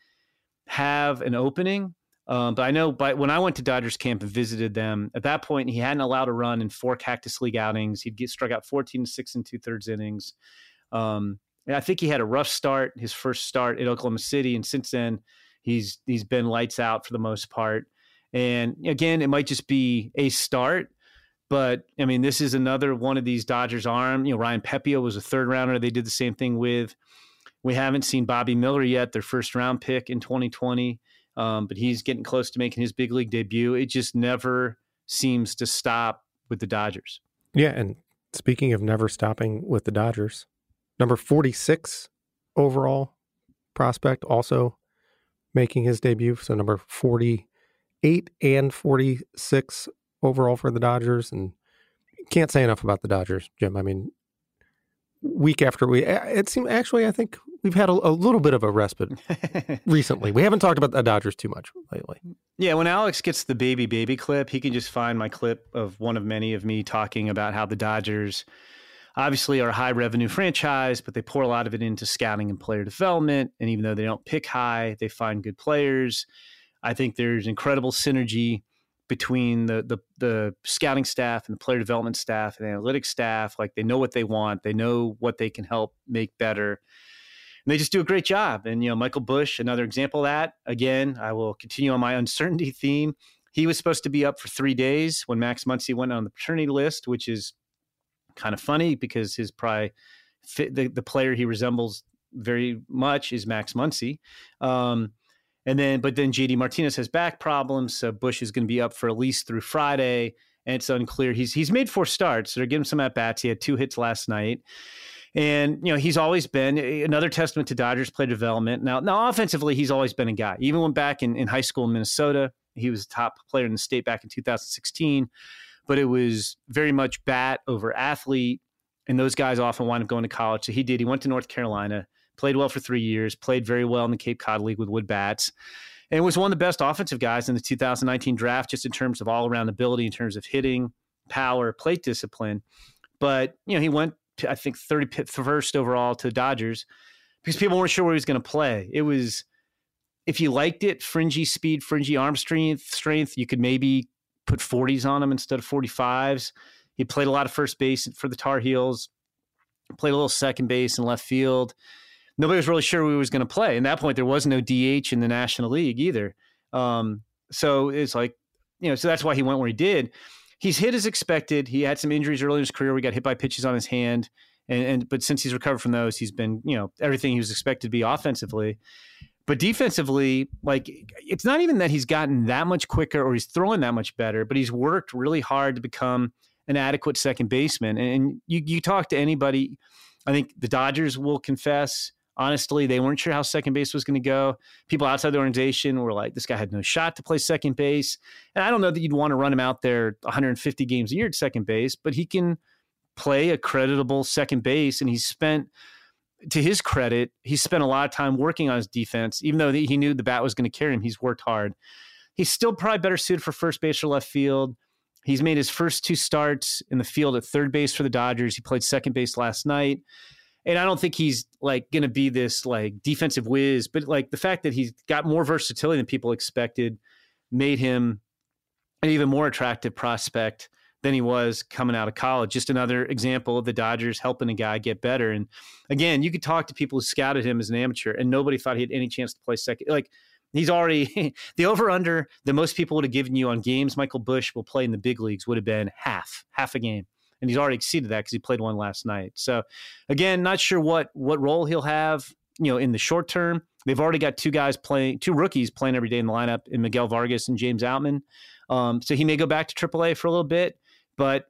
have an opening um, but I know, but when I went to Dodgers camp and visited them, at that point he hadn't allowed a run in four Cactus League outings. He'd get struck out 14 six and two thirds innings. Um, and I think he had a rough start, his first start at Oklahoma City, and since then he's he's been lights out for the most part. And again, it might just be a start, but I mean, this is another one of these Dodgers arm. You know, Ryan Pepiot was a third rounder. They did the same thing with. We haven't seen Bobby Miller yet, their first round pick in 2020 um, but he's getting close to making his big league debut. It just never seems to stop with the Dodgers. Yeah, and speaking of never stopping with the Dodgers, number 46 overall prospect also making his debut. So number 48 and 46 overall for the Dodgers. And can't say enough about the Dodgers, Jim. I mean, week after week, it seemed actually, I think we've had a, a little bit of a respite recently. We haven't talked about the Dodgers too much lately. Yeah, when Alex gets the baby baby clip, he can just find my clip of one of many of me talking about how the Dodgers obviously are a high revenue franchise, but they pour a lot of it into scouting and player development. And even though they don't pick high, they find good players. I think there's incredible synergy between the, the the scouting staff and the player development staff and the analytics staff. Like they know what they want, they know what they can help make better and they just do a great job. And you know, Michael Busch, another example of that. Again, I will continue on my uncertainty theme. He was supposed to be up for three days when Max Muncy went on the paternity list, which is kind of funny because his probably fit, the the player he resembles very much is Max Muncy. Um, and then, but then JD Martinez has back problems, so Busch is going to be up for at least through Friday, and it's unclear. He's he's made four starts. They're giving him some at bats. He had two hits last night. And you know he's always been eh, another testament to Dodgers play development. Now, now offensively, he's always been a guy. Even when back in, in high school in Minnesota, he was a top player in the state back in 2016. But it was very much bat over athlete, and those guys often wind up going to college. So he did. He went to North Carolina, played well for three years, played very well in the Cape Cod League with wood bats, and was one of the best offensive guys in the 2019 draft, just in terms of all around ability, in terms of hitting, power, plate discipline. But you know, he went to, I think 31st overall to Dodgers because people weren't sure where he was going to play. It was if you liked it, fringy speed, fringy arm strength, strength, you could maybe put 40s on him instead of 45s. He played a lot of first base for the Tar Heels, played a little second base and left field. Nobody was really sure who was going to play. And that point, there was no DH in the National League either. Um, so it's like, you know, so that's why he went where he did he's hit as expected. He had some injuries early in his career. We got hit by pitches on his hand, and, and but since he's recovered from those, he's been you know everything he was expected to be offensively. But defensively, like it's not even that he's gotten that much quicker or he's throwing that much better, but he's worked really hard to become an adequate second baseman. And you you talk to anybody, I think the Dodgers will confess honestly, they weren't sure how second base was going to go. People outside the organization were like, this guy had no shot to play second base. And I don't know that you'd want to run him out there 150 games a year at second base, but he can play a creditable second base. And he's spent, to his credit, he spent a lot of time working on his defense. Even though he knew the bat was going to carry him, he's worked hard. He's still probably better suited for first base or left field. He's made his first two starts in the field at third base for the Dodgers. He played second base last night and I don't think he's like going to be this like defensive whiz, but like the fact that he's got more versatility than people expected made him an even more attractive prospect than he was coming out of college. Just another example of the Dodgers helping a guy get better. And again, you could talk to people who scouted him as an amateur, and nobody thought he had any chance to play second. Like he's already the over under that most people would have given you on games Michael Busch will play in the big leagues would have been half, half a game and he's already exceeded that because he played one last night. So again, not sure what what role he'll have. You know, in the short term, they've already got two guys playing, two rookies playing every day in the lineup, in Miguel Vargas and James Outman. Um, so he may go back to AAA for a little bit, but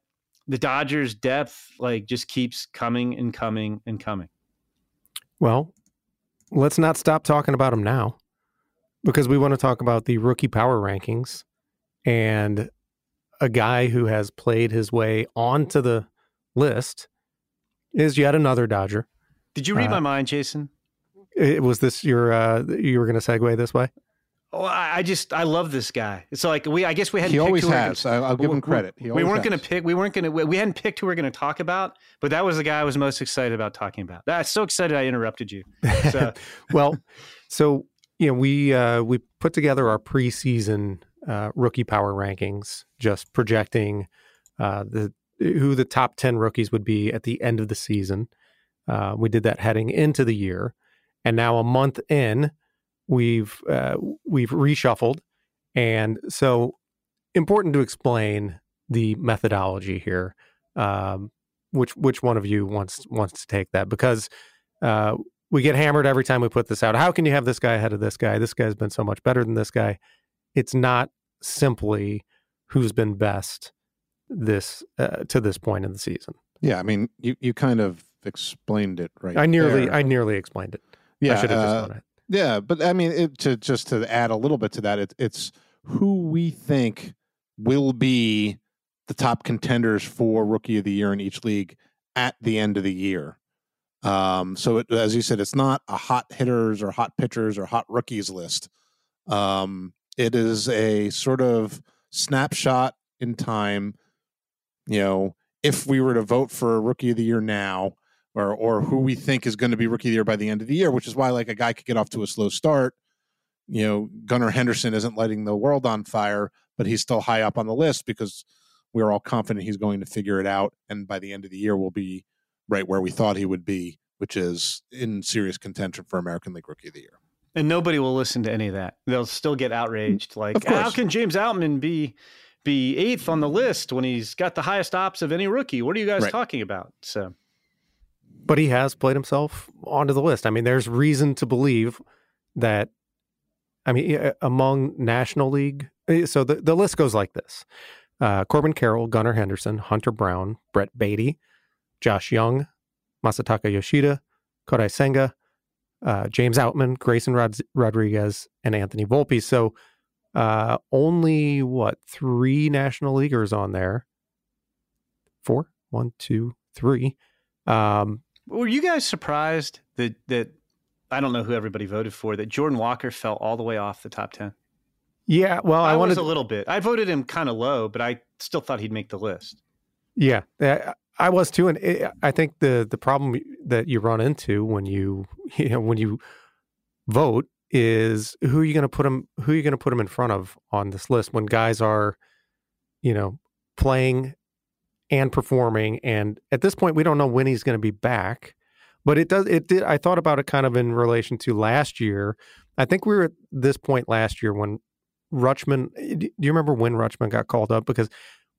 the Dodgers' depth like just keeps coming and coming and coming. Well, let's not stop talking about them now because we want to talk about the rookie power rankings and a guy who has played his way onto the list is yet another Dodger. Did you read uh, my mind, Jason? It, was this your uh, you were going to segue this way? Oh, I just I love this guy. It's like we I guess we hadn't. He always has. Gonna, I'll give him credit. we weren't going to pick. We weren't going to. We hadn't picked who we are going to talk about, but that was the guy I was most excited about talking about. I'm so excited I interrupted you. So. well, so you know we uh, we put together our preseason uh, rookie power rankings, just projecting uh, the who the top ten rookies would be at the end of the season. Uh, we did that heading into the year, and now a month in, we've uh, we've reshuffled, and so important to explain the methodology here. Um, which which one of you wants wants to take that? Because uh, we get hammered every time we put this out. How can you have this guy ahead of this guy? This guy's been so much better than this guy. It's not simply who's been best this uh, to this point in the season. Yeah, I mean, you you kind of explained it right. I nearly there. I nearly explained it. Yeah, I should have uh, just done it. Yeah, but I mean, it, to just to add a little bit to that, it, it's who we think will be the top contenders for rookie of the year in each league at the end of the year. Um, so it, as you said, it's not a hot hitters or hot pitchers or hot rookies list. Um, it is a sort of snapshot in time. You know, if we were to vote for rookie of the year now, or or who we think is going to be rookie of the year by the end of the year, which is why like a guy could get off to a slow start. You know, Gunnar Henderson isn't lighting the world on fire, but he's still high up on the list because we're all confident he's going to figure it out, and by the end of the year, we'll be right where we thought he would be, which is in serious contention for American League Rookie of the Year. And nobody will listen to any of that. They'll still get outraged. Like, how can James Outman be be eighth on the list when he's got the highest ops of any rookie? What are you guys right. talking about? So, but he has played himself onto the list. I mean, there's reason to believe that. I mean, among National League, eh, so the, the list goes like this: uh, Corbin Carroll, Gunnar Henderson, Hunter Brown, Brett Baty, Josh Jung, Masataka Yoshida, Kodai Senga, uh, James Outman, Grayson Rod- Rodriguez, and Anthony Volpe. So uh, only what three national leaguers on there? Four, one, two, three. Um, Were you guys surprised that that I don't know who everybody voted for that Jordan Walker fell all the way off the top ten? Yeah, well, I, I wanted was a little bit. I voted him kind of low, but I still thought he'd make the list. Yeah, I was too, and it, I think the the problem that you run into when you you know when you vote is who are you going to put them who are you going to put them in front of on this list when guys are you know playing and performing and at this point we don't know when he's going to be back but it does it did i thought about it kind of in relation to last year. I think we were at this point last year when rutschman do you remember when rutschman got called up? Because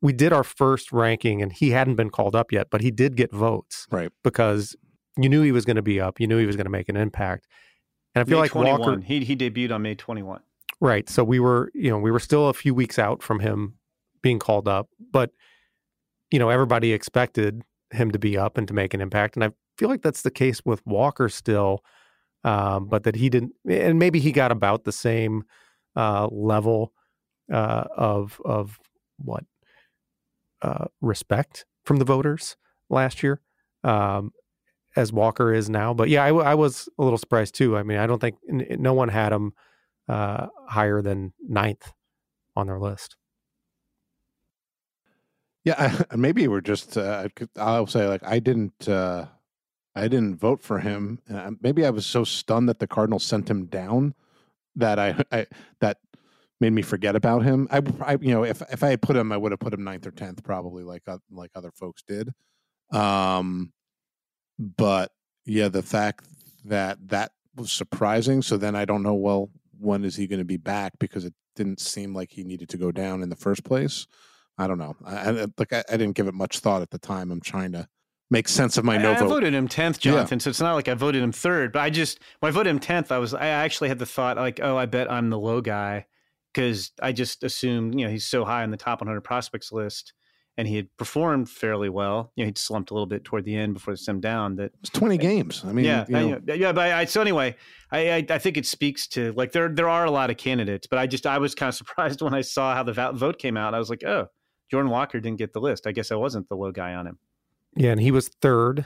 we did our first ranking and he hadn't been called up yet, but he did get votes. Right. Because you knew he was going to be up. You knew he was going to make an impact. And I feel May like 21. Walker, He he debuted on May 21. right? So we were, you know, we were still a few weeks out from him being called up, but you know, everybody expected him to be up and to make an impact, and I feel like that's the case with Walker still. Um, but that he didn't, and maybe he got about the same uh, level uh, of of what uh, respect from the voters last year um, as Walker is now. But yeah, I was a little surprised too. I mean, I don't think n- no one had him uh, higher than ninth on their list. Yeah, I, maybe we're just. Uh, I I'll say like I didn't. Uh, I didn't vote for him. Maybe I was so stunned that the Cardinals sent him down that I, I that made me forget about him. I, I, you know, if if I had put him, I would have put him ninth or tenth, probably like uh, like other folks did. Um, but yeah, the fact that that was surprising. So then I don't know. Well, when is he going to be back? Because it didn't seem like he needed to go down in the first place. I don't know. I, I like I, I didn't give it much thought at the time. I'm trying to make sense of my I, no I vote. voted him 10th, Yeah. Jonathan. So it's not like I voted him third, but I just, when I voted him 10th, I was, I actually had the thought like, oh, I bet I'm the low guy because I just assumed, you know, he's so high on the top 100 prospects list and he had performed fairly well. You know, he'd slumped a little bit toward the end before they sent him down that, It's 20 games. I mean, yeah, you know, I- yeah, but I, so anyway, I, I I think it speaks to like there there are a lot of candidates, but I just I was kind of surprised when I saw how the vo- vote came out. I was like, oh, Jordan Walker didn't get the list. I guess I wasn't the low guy on him. Yeah, and he was third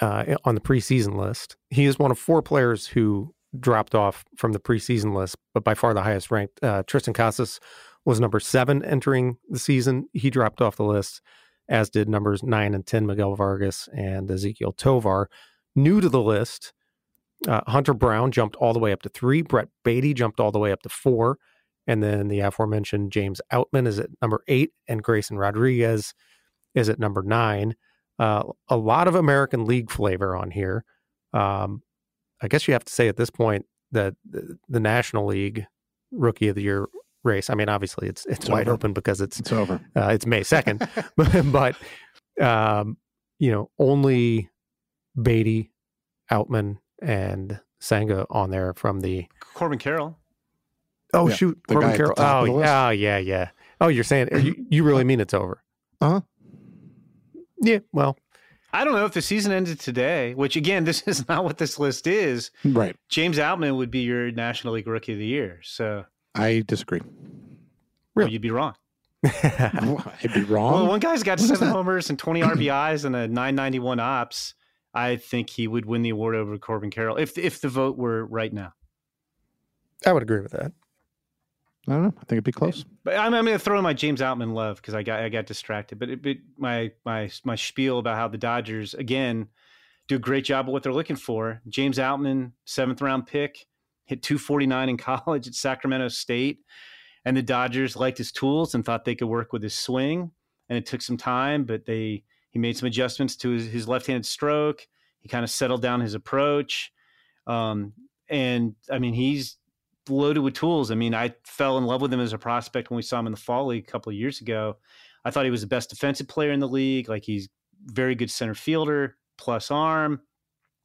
uh, on the preseason list. He is one of four players who dropped off from the preseason list, but by far the highest ranked. Uh, Triston Casas was number seven entering the season. He dropped off the list, as did numbers nine and 10, Miguel Vargas and Ezequiel Tovar. New to the list, uh, Hunter Brown jumped all the way up to three. Brett Baty jumped all the way up to four. And then the aforementioned James Outman is at number eight, and Grayson Rodriguez is at number nine. Uh, a lot of American League flavor on here. Um, I guess you have to say at this point that the, the National League Rookie of the Year race. I mean, obviously it's it's, It's wide over. open because it's it's over. uh, it's May second, but, but um, you know only Baty, Outman, and Senga on there from the Corbin Carroll. oh Yeah, shoot Corbin guy at the Carroll top oh of the yeah yeah yeah oh you're saying you, you really mean it's over Uh-huh. yeah well I don't know if the season ended today, which again, this is not what this list is. Right. James Outman would be your National League Rookie of the Year. So I disagree. Really? you'd be wrong. I'd be wrong. Well, one guy's got seven homers and 20 RBIs and a 991 ops. I think he would win the award over Corbin Carroll if if the vote were right now. I would agree with that I don't know. I think it'd be close. But I'm, I'm going to throw in my James Outman love because I got I got distracted. But, it, but my my my spiel about how the Dodgers again do a great job of what they're looking for. James Outman, seventh round pick, hit 249 in college at Sacramento State, and the Dodgers liked his tools and thought they could work with his swing. And it took some time, but they he made some adjustments to his, his left-handed stroke. He kind of settled down his approach, um, and I mean he's loaded with tools. I mean, I fell in love with him as a prospect when we saw him in the fall league a couple of years ago. I thought he was the best defensive player in the league. Like he's very good center fielder, plus arm,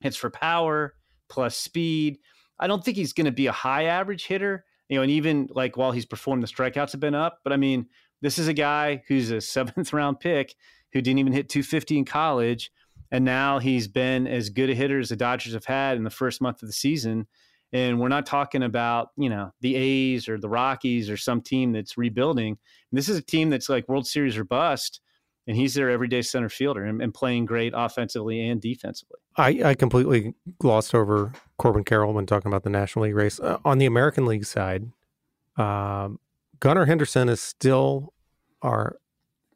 hits for power, plus speed. I don't think he's going to be a high average hitter, you know, and even like while he's performed, the strikeouts have been up. But I mean, this is a guy who's a seventh round pick who didn't even hit 250 in college. And now he's been as good a hitter as the Dodgers have had in the first month of the season. And we're not talking about, you know, the A's or the Rockies or some team that's rebuilding. This is a team that's like World Series or bust. And he's their everyday center fielder and, and playing great offensively and defensively. I, I completely glossed over Corbin Carroll when talking about the National League race. Uh, on the American League side, um, Gunnar Henderson is still our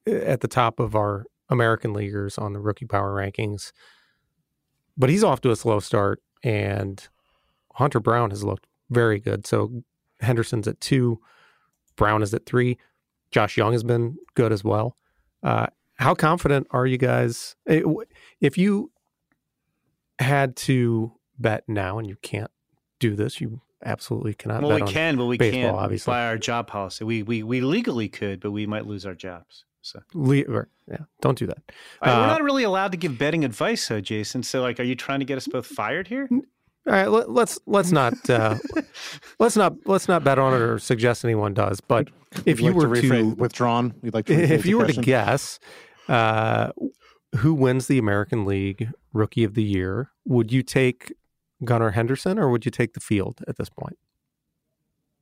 at the top of our American leaguers on the rookie power rankings, but he's off to a slow start, and Hunter Brown has looked very good. So Henderson's at two, Brown is at three. Josh Jung has been good as well. Uh, how confident are you guys? eh, If you had to bet now, and you can't do this, you absolutely cannot. well, we can, but we baseball, can't obviously. by our job policy. We, we we legally could, but we might lose our jobs. So Le- yeah, don't do that. Uh, we're not really allowed to give betting advice, though, Jason. So, like, are you trying to get us both fired here? All right, let, let's let's not uh, let's not let's not bet on it or suggest anyone does. But if We'd you like were to, to, withdrawn, we'd like to. if you were to guess uh, who wins the American League Rookie of the Year, would you take Gunnar Henderson or would you take the field at this point?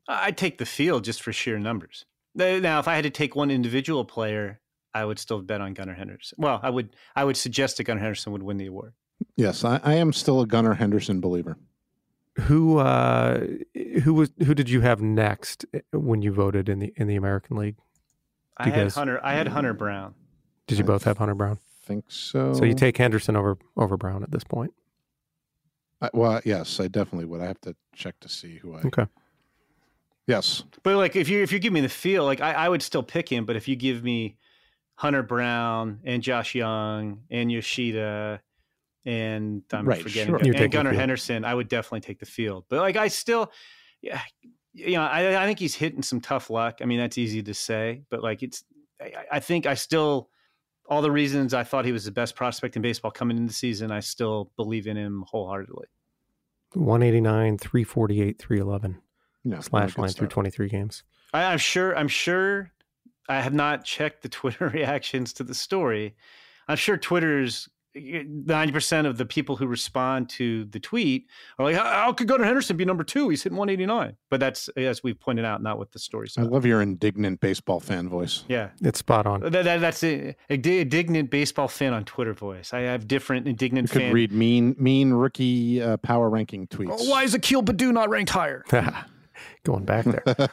I'd take the field just for sheer numbers. Now, if I had to take one individual player, I would still bet on Gunnar Henderson. Well, I would I would suggest that Gunnar Henderson would win the award. Yes, I, I am still a Gunnar Henderson believer. Who uh, who was who did you have next when you voted in the in the American League? I had guys- Hunter. I had Hunter Brown. Did you I both have Hunter Brown? I think so. So you take Henderson over over Brown at this point. I, well, yes, I definitely would. I have to check to see who I. Okay. Yes, But like, if you if you give me the feel, like I, I would still pick him. But if you give me Hunter Brown and Josh Jung and Yoshida and I'm Right, forgetting sure. You're and Gunnar. Henderson, I would definitely take the field. But like, I still, yeah, you know, I, I think he's hitting some tough luck. I mean, that's easy to say, but like, it's I, I think I still all the reasons I thought he was the best prospect in baseball coming into the season, I still believe in him wholeheartedly. 189, 348, 311 no slash line through 23 games. I, I'm sure. I'm sure. I have not checked the Twitter reactions to the story. I'm sure Twitter's ninety percent of the people who respond to the tweet are like, "How, how could Gunnar Henderson be number two? He's hitting 189." But that's as we pointed out, not what the story's I love your indignant baseball fan voice. yeah, It's spot on. that, that, that's a, a indignant baseball fan on Twitter voice. I have different indignant. You indignant could fan. read mean mean rookie uh, power ranking tweets. Oh, why is Akil Baddoo not ranked higher? Going back there.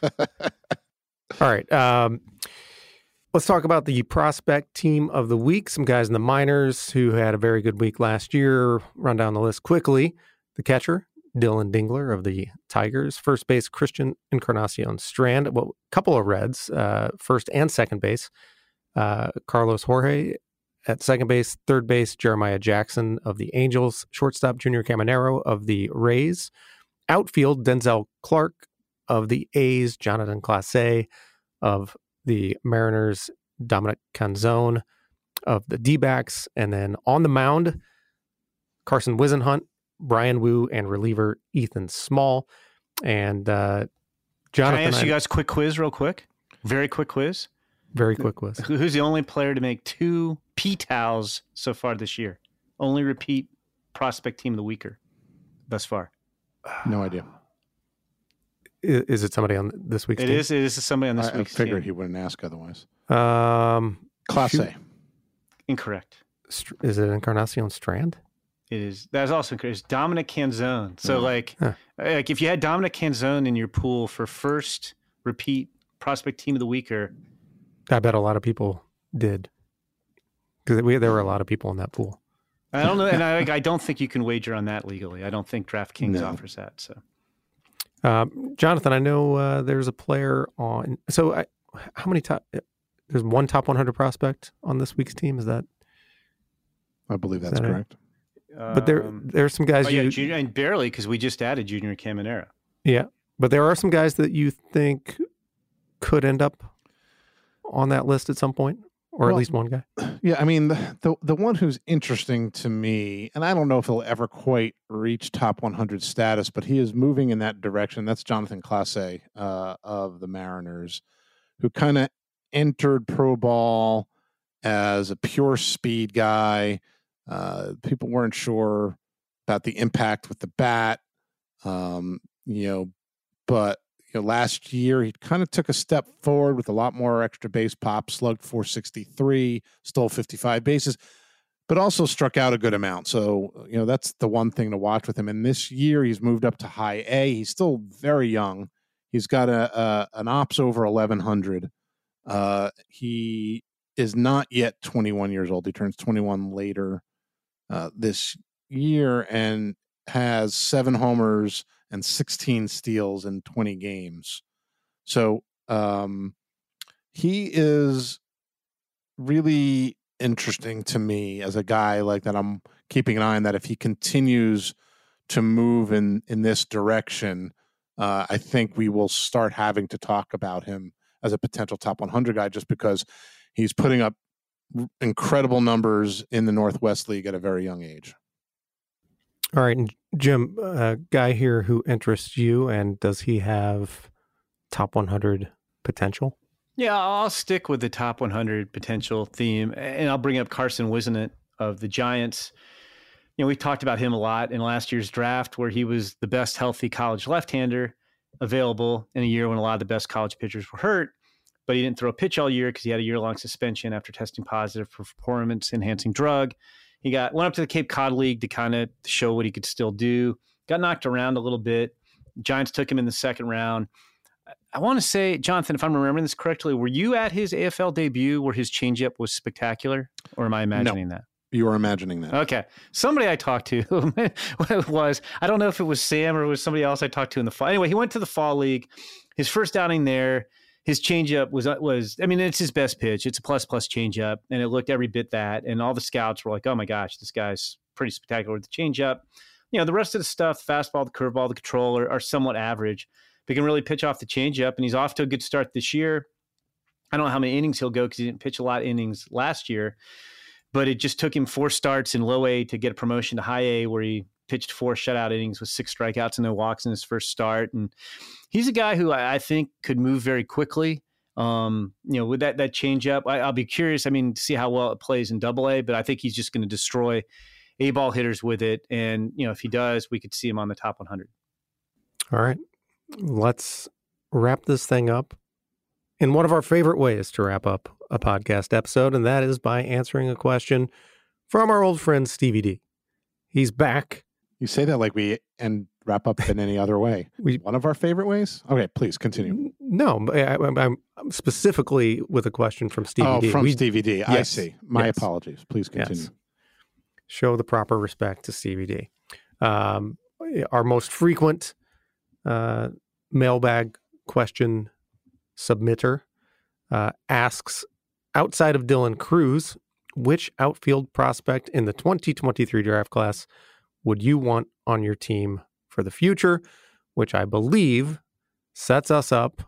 All right. Um, let's talk about the prospect team of the week. Some guys in the minors who had a very good week last year. Run down the list quickly. The catcher, Dillon Dingler of the Tigers. First base, Christian Encarnacion Strand. Well, a couple of Reds, uh, first and second base. Uh, Carlos Jorge at second base. Third base, Jeremiah Jackson of the Angels. Shortstop, Junior Caminero of the Rays. Outfield, Denzel Clarke of the A's, Jonathan Clase of the Mariners, Dominic Canzone of the D backs, and then on the mound, Carson Whisenhunt, Bryan Woo, and reliever Ethan Small. And uh, Can I ask I- you guys a quick quiz, real quick? Very quick quiz. very quick list. Who- Who's the only player to make two P towels so far this year? Only repeat prospect team of the weaker thus far. no idea. I- Is it somebody on this week's It team? is. It is somebody on this I, I figured team. he wouldn't ask otherwise. Um, Class Shoot. A. Incorrect. Str- is it Encarnacion Strand? It is. That's also incorrect. It's Dominic Canzone. So Oh. like, Huh. like if you had Dominic Canzone in your pool for first repeat prospect team of the weaker, I bet a lot of people did because there were a lot of people in that pool. I don't know, and I, like, I don't think you can wager on that legally. I don't think DraftKings No. offers that. So Um, Jonathan, I know uh, there's a player on. So, I, how many top? There's one top 100 prospect on this week's team. Is that? I believe that's that it? correct. But there, um, there's some guys oh, yeah, junior, and barely because we just added Junior Caminero. yeah. But there are some guys that you think could end up on that list at some point, or at least one guy. Yeah, I mean the, the the one who's interesting to me, and I don't know if he'll ever quite reach top 100 status, but he is moving in that direction. That's Jonathan Clase uh, of the Mariners, who kind of entered pro ball as a pure speed guy. Uh, people weren't sure about the impact with the bat, um, you know, but you know, last year he kind of took a step forward with a lot more extra base pop, slugged 463, stole 55 bases, but also struck out a good amount. So, you know, that's the one thing to watch with him. And this year he's moved up to high A. He's still very young. He's got a, a an ops over 1100. Uh, he is not yet 21 years old. He turns 21 later uh, this year and has seven homers and 16 steals in 20 games. So um, he is really interesting to me as a guy like that. I'm keeping an eye on that. If he continues to move in in this direction, uh, I think we will start having to talk about him as a potential top 100 guy, just because he's putting up incredible numbers in the Northwest League at a very young age. All right, and Jim, a guy here who interests you, and does he have top 100 potential? Yeah, I'll stick with the top 100 potential theme, and I'll bring up Carson Whisenhunt of the Giants. You know, we talked about him a lot in last year's draft, where he was the best healthy college left-hander available in a year when a lot of the best college pitchers were hurt. But he didn't throw a pitch all year because he had a year-long suspension after testing positive for performance-enhancing drug. He got went up to the Cape Cod League to kind of show what he could still do. Got knocked around a little bit. Giants took him in the second round. I want to say, Jonathan, if I'm remembering this correctly, were you at his AFL debut where his changeup was spectacular, or am I imagining no, that? You are imagining that. Okay. Somebody I talked to was I don't know if it was Sam or it was somebody else I talked to in the fall. Anyway, he went to the fall league. His first outing there, his changeup was uh, was I mean it's his best pitch. It's a plus plus changeup, and it looked every bit that. And all the scouts were like, "Oh my gosh, this guy's pretty spectacular with the changeup." You know, the rest of the stuff, the fastball, the curveball, the control are, are somewhat average. But he can really pitch off the changeup, and he's off to a good start this year. I don't know how many innings he'll go because he didn't pitch a lot of innings last year, but it just took him four starts in low A to get a promotion to high A, where he pitched four shutout innings with six strikeouts and no walks in his first start. And he's a guy who I, think could move very quickly. Um, you know, with that that changeup, I, will be curious. I mean, to see how well it plays in Double A, but I think he's just going to destroy A ball hitters with it. And you know, if he does, we could see him on the top 100. All right, let's wrap this thing up in one of our favorite ways to wrap up a podcast episode, and that is by answering a question from our old friend Stevie D. He's back. You say that like we and wrap up in any other way. We, One of our favorite ways. Okay, please continue. No, I, am specifically with a question from Stevie oh, D. from we, Stevie D. Yes, I see. My yes. apologies. Please continue. Yes. Show the proper respect to Stevie D. Um, our most frequent uh, mailbag question submitter uh, asks outside of Dylan Crews, which outfield prospect in the 2023 draft class would you want on your team for the future? Which I believe sets us up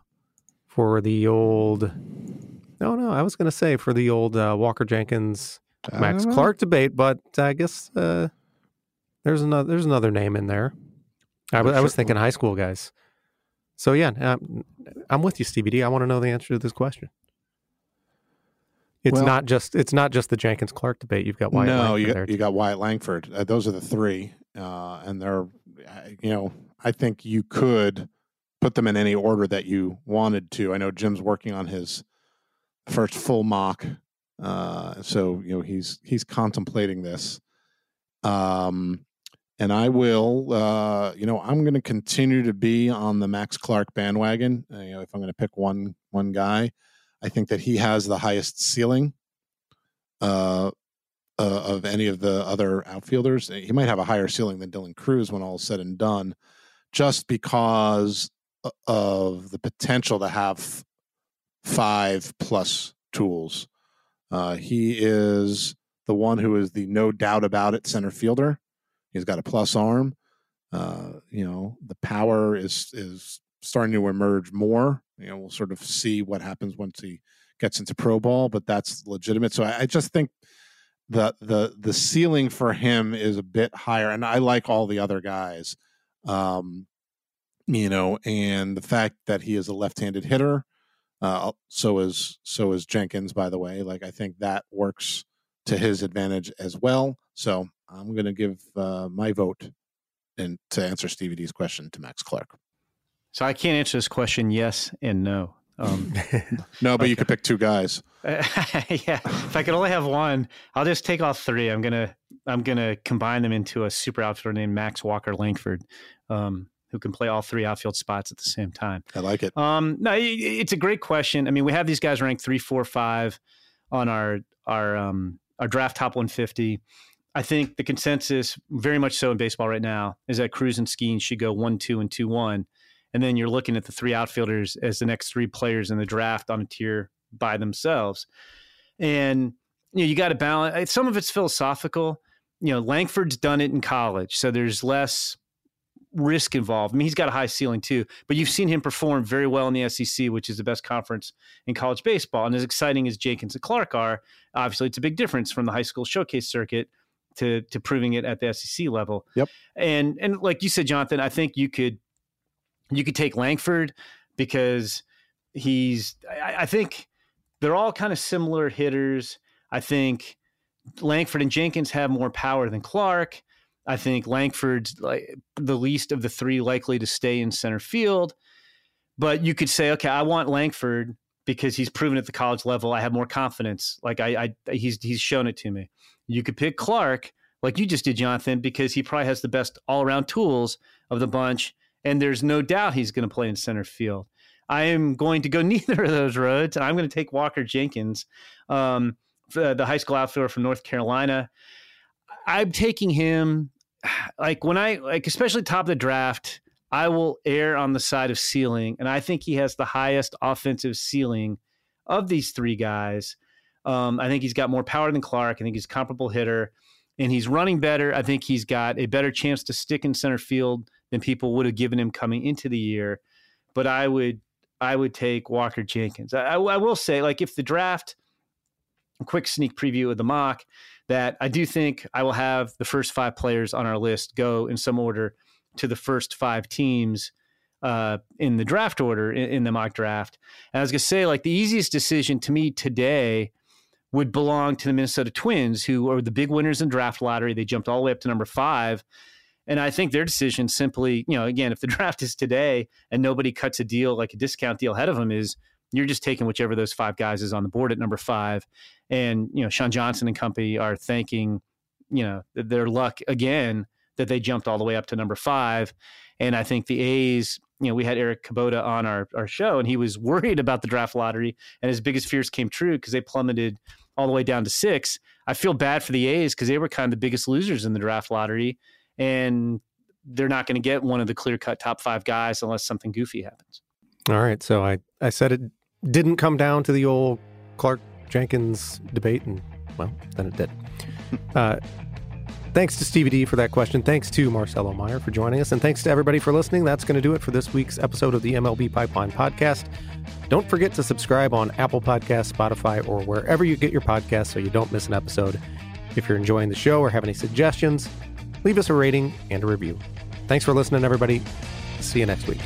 for the old. No, no, I was going to say for the old uh, Walker Jenkins Max Clark debate, but I guess uh, there's another there's another name in there. I, I was thinking high school guys. So yeah, um, I'm with you, Stevie D. I want to know the answer to this question. It's well, not just it's not just the Jenkins Clark debate. You've got Wyatt. No, Langford you, you got Wyatt Langford. Uh, those are the three, uh, and they're you know I think you could put them in any order that you wanted to. I know Jim's working on his first full mock, uh, so you know he's he's contemplating this. Um, and I will, uh, you know, I'm going to continue to be on the Max Clark bandwagon. Uh, you know, if I'm going to pick one one guy, I think that he has the highest ceiling uh, uh, of any of the other outfielders. He might have a higher ceiling than Dylan Crews when all is said and done, just because of the potential to have five plus tools. Uh, he is the one who is the no doubt about it center fielder He's got a plus arm. Uh, you know, the power is is starting to emerge more. You know, we'll sort of see what happens once he gets into pro ball, but that's legitimate. So I, I just think the the the ceiling for him is a bit higher, and I like all the other guys. Um, you know, and the fact that he is a left-handed hitter, uh, so is so is Jenkins. By the way, like I think that works to his advantage as well. So I'm going to give uh, my vote and to answer Stevie D's question to Max Clark. So I can't answer this question yes and no. Um, no, but okay. you could pick two guys. Yeah, if I could only have one, I'll just take all three. I'm gonna I'm gonna combine them into a super outfielder named Max Walker Langford, um, who can play all three outfield spots at the same time. I like it. Um, no, it's a great question. I mean, we have these guys ranked three, four, five on our our um, our draft top 150. I think the consensus, very much so in baseball right now, is that Crews and Skenes should go one, two, and two, one. And then you're looking at the three outfielders as the next three players in the draft on a tier by themselves. And you know, you got to balance. Some of it's philosophical. You know, Langford's done it in college, so there's less risk involved. I mean, he's got a high ceiling too, but you've seen him perform very well in the SEC, which is the best conference in college baseball. And as exciting as Jenkins and Clark are, obviously it's a big difference from the high school showcase circuit to to proving it at the SEC level. Yep. And and like you said, Jonathan, I think you could you could take Langford because he's I, I think they're all kind of similar hitters. I think Langford and Jenkins have more power than Clark. I think Langford's like the least of the three likely to stay in center field. But you could say, okay, I want Langford because he's proven at the college level. I have more confidence. Like I, I he's he's shown it to me. You could pick Clark, like you just did, Jonathan, because he probably has the best all around tools of the bunch, and there's no doubt he's going to play in center field. I am going to go neither of those roads, I'm going to take Walker Jenkins, um, the high school outfielder from North Carolina. I'm taking him, like when I like, especially top of the draft. I will err on the side of ceiling, and I think he has the highest offensive ceiling of these three guys. Um, I think he's got more power than Clark. I think he's a comparable hitter, and he's running better. I think he's got a better chance to stick in center field than people would have given him coming into the year. But I would I would take Walker Jenkins. I, I will say, like, if the draft, quick sneak preview of the mock, that I do think I will have the first five players on our list go in some order to the first five teams uh, in the draft order in, in the mock draft. And I was going to say, like, the easiest decision to me today would belong to the Minnesota Twins, who are the big winners in draft lottery. They jumped all the way up to number five. And I think their decision simply, you know, again, if the draft is today and nobody cuts a deal like a discount deal ahead of them, is you're just taking whichever those five guys is on the board at number five. And, you know, Sean Johnson and company are thanking, you know, their luck again that they jumped all the way up to number five. And I think the A's, you know, we had Eric Kubota on our, our show and he was worried about the draft lottery and his biggest fears came true because they plummeted all the way down to six. I feel bad for the A's because they were kind of the biggest losers in the draft lottery and they're not going to get one of the clear cut top five guys unless something goofy happens. All right. So I, I said it didn't come down to the old Clark Jenkins debate, and well, then it did. Uh, thanks to Stevie D for that question. Thanks to Marcelo Mayer for joining us. And thanks to everybody for listening. That's going to do it for this week's episode of the MLB Pipeline Podcast. Don't forget to subscribe on Apple Podcasts, Spotify, or wherever you get your podcasts so you don't miss an episode. If you're enjoying the show or have any suggestions, leave us a rating and a review. Thanks for listening, everybody. See you next week.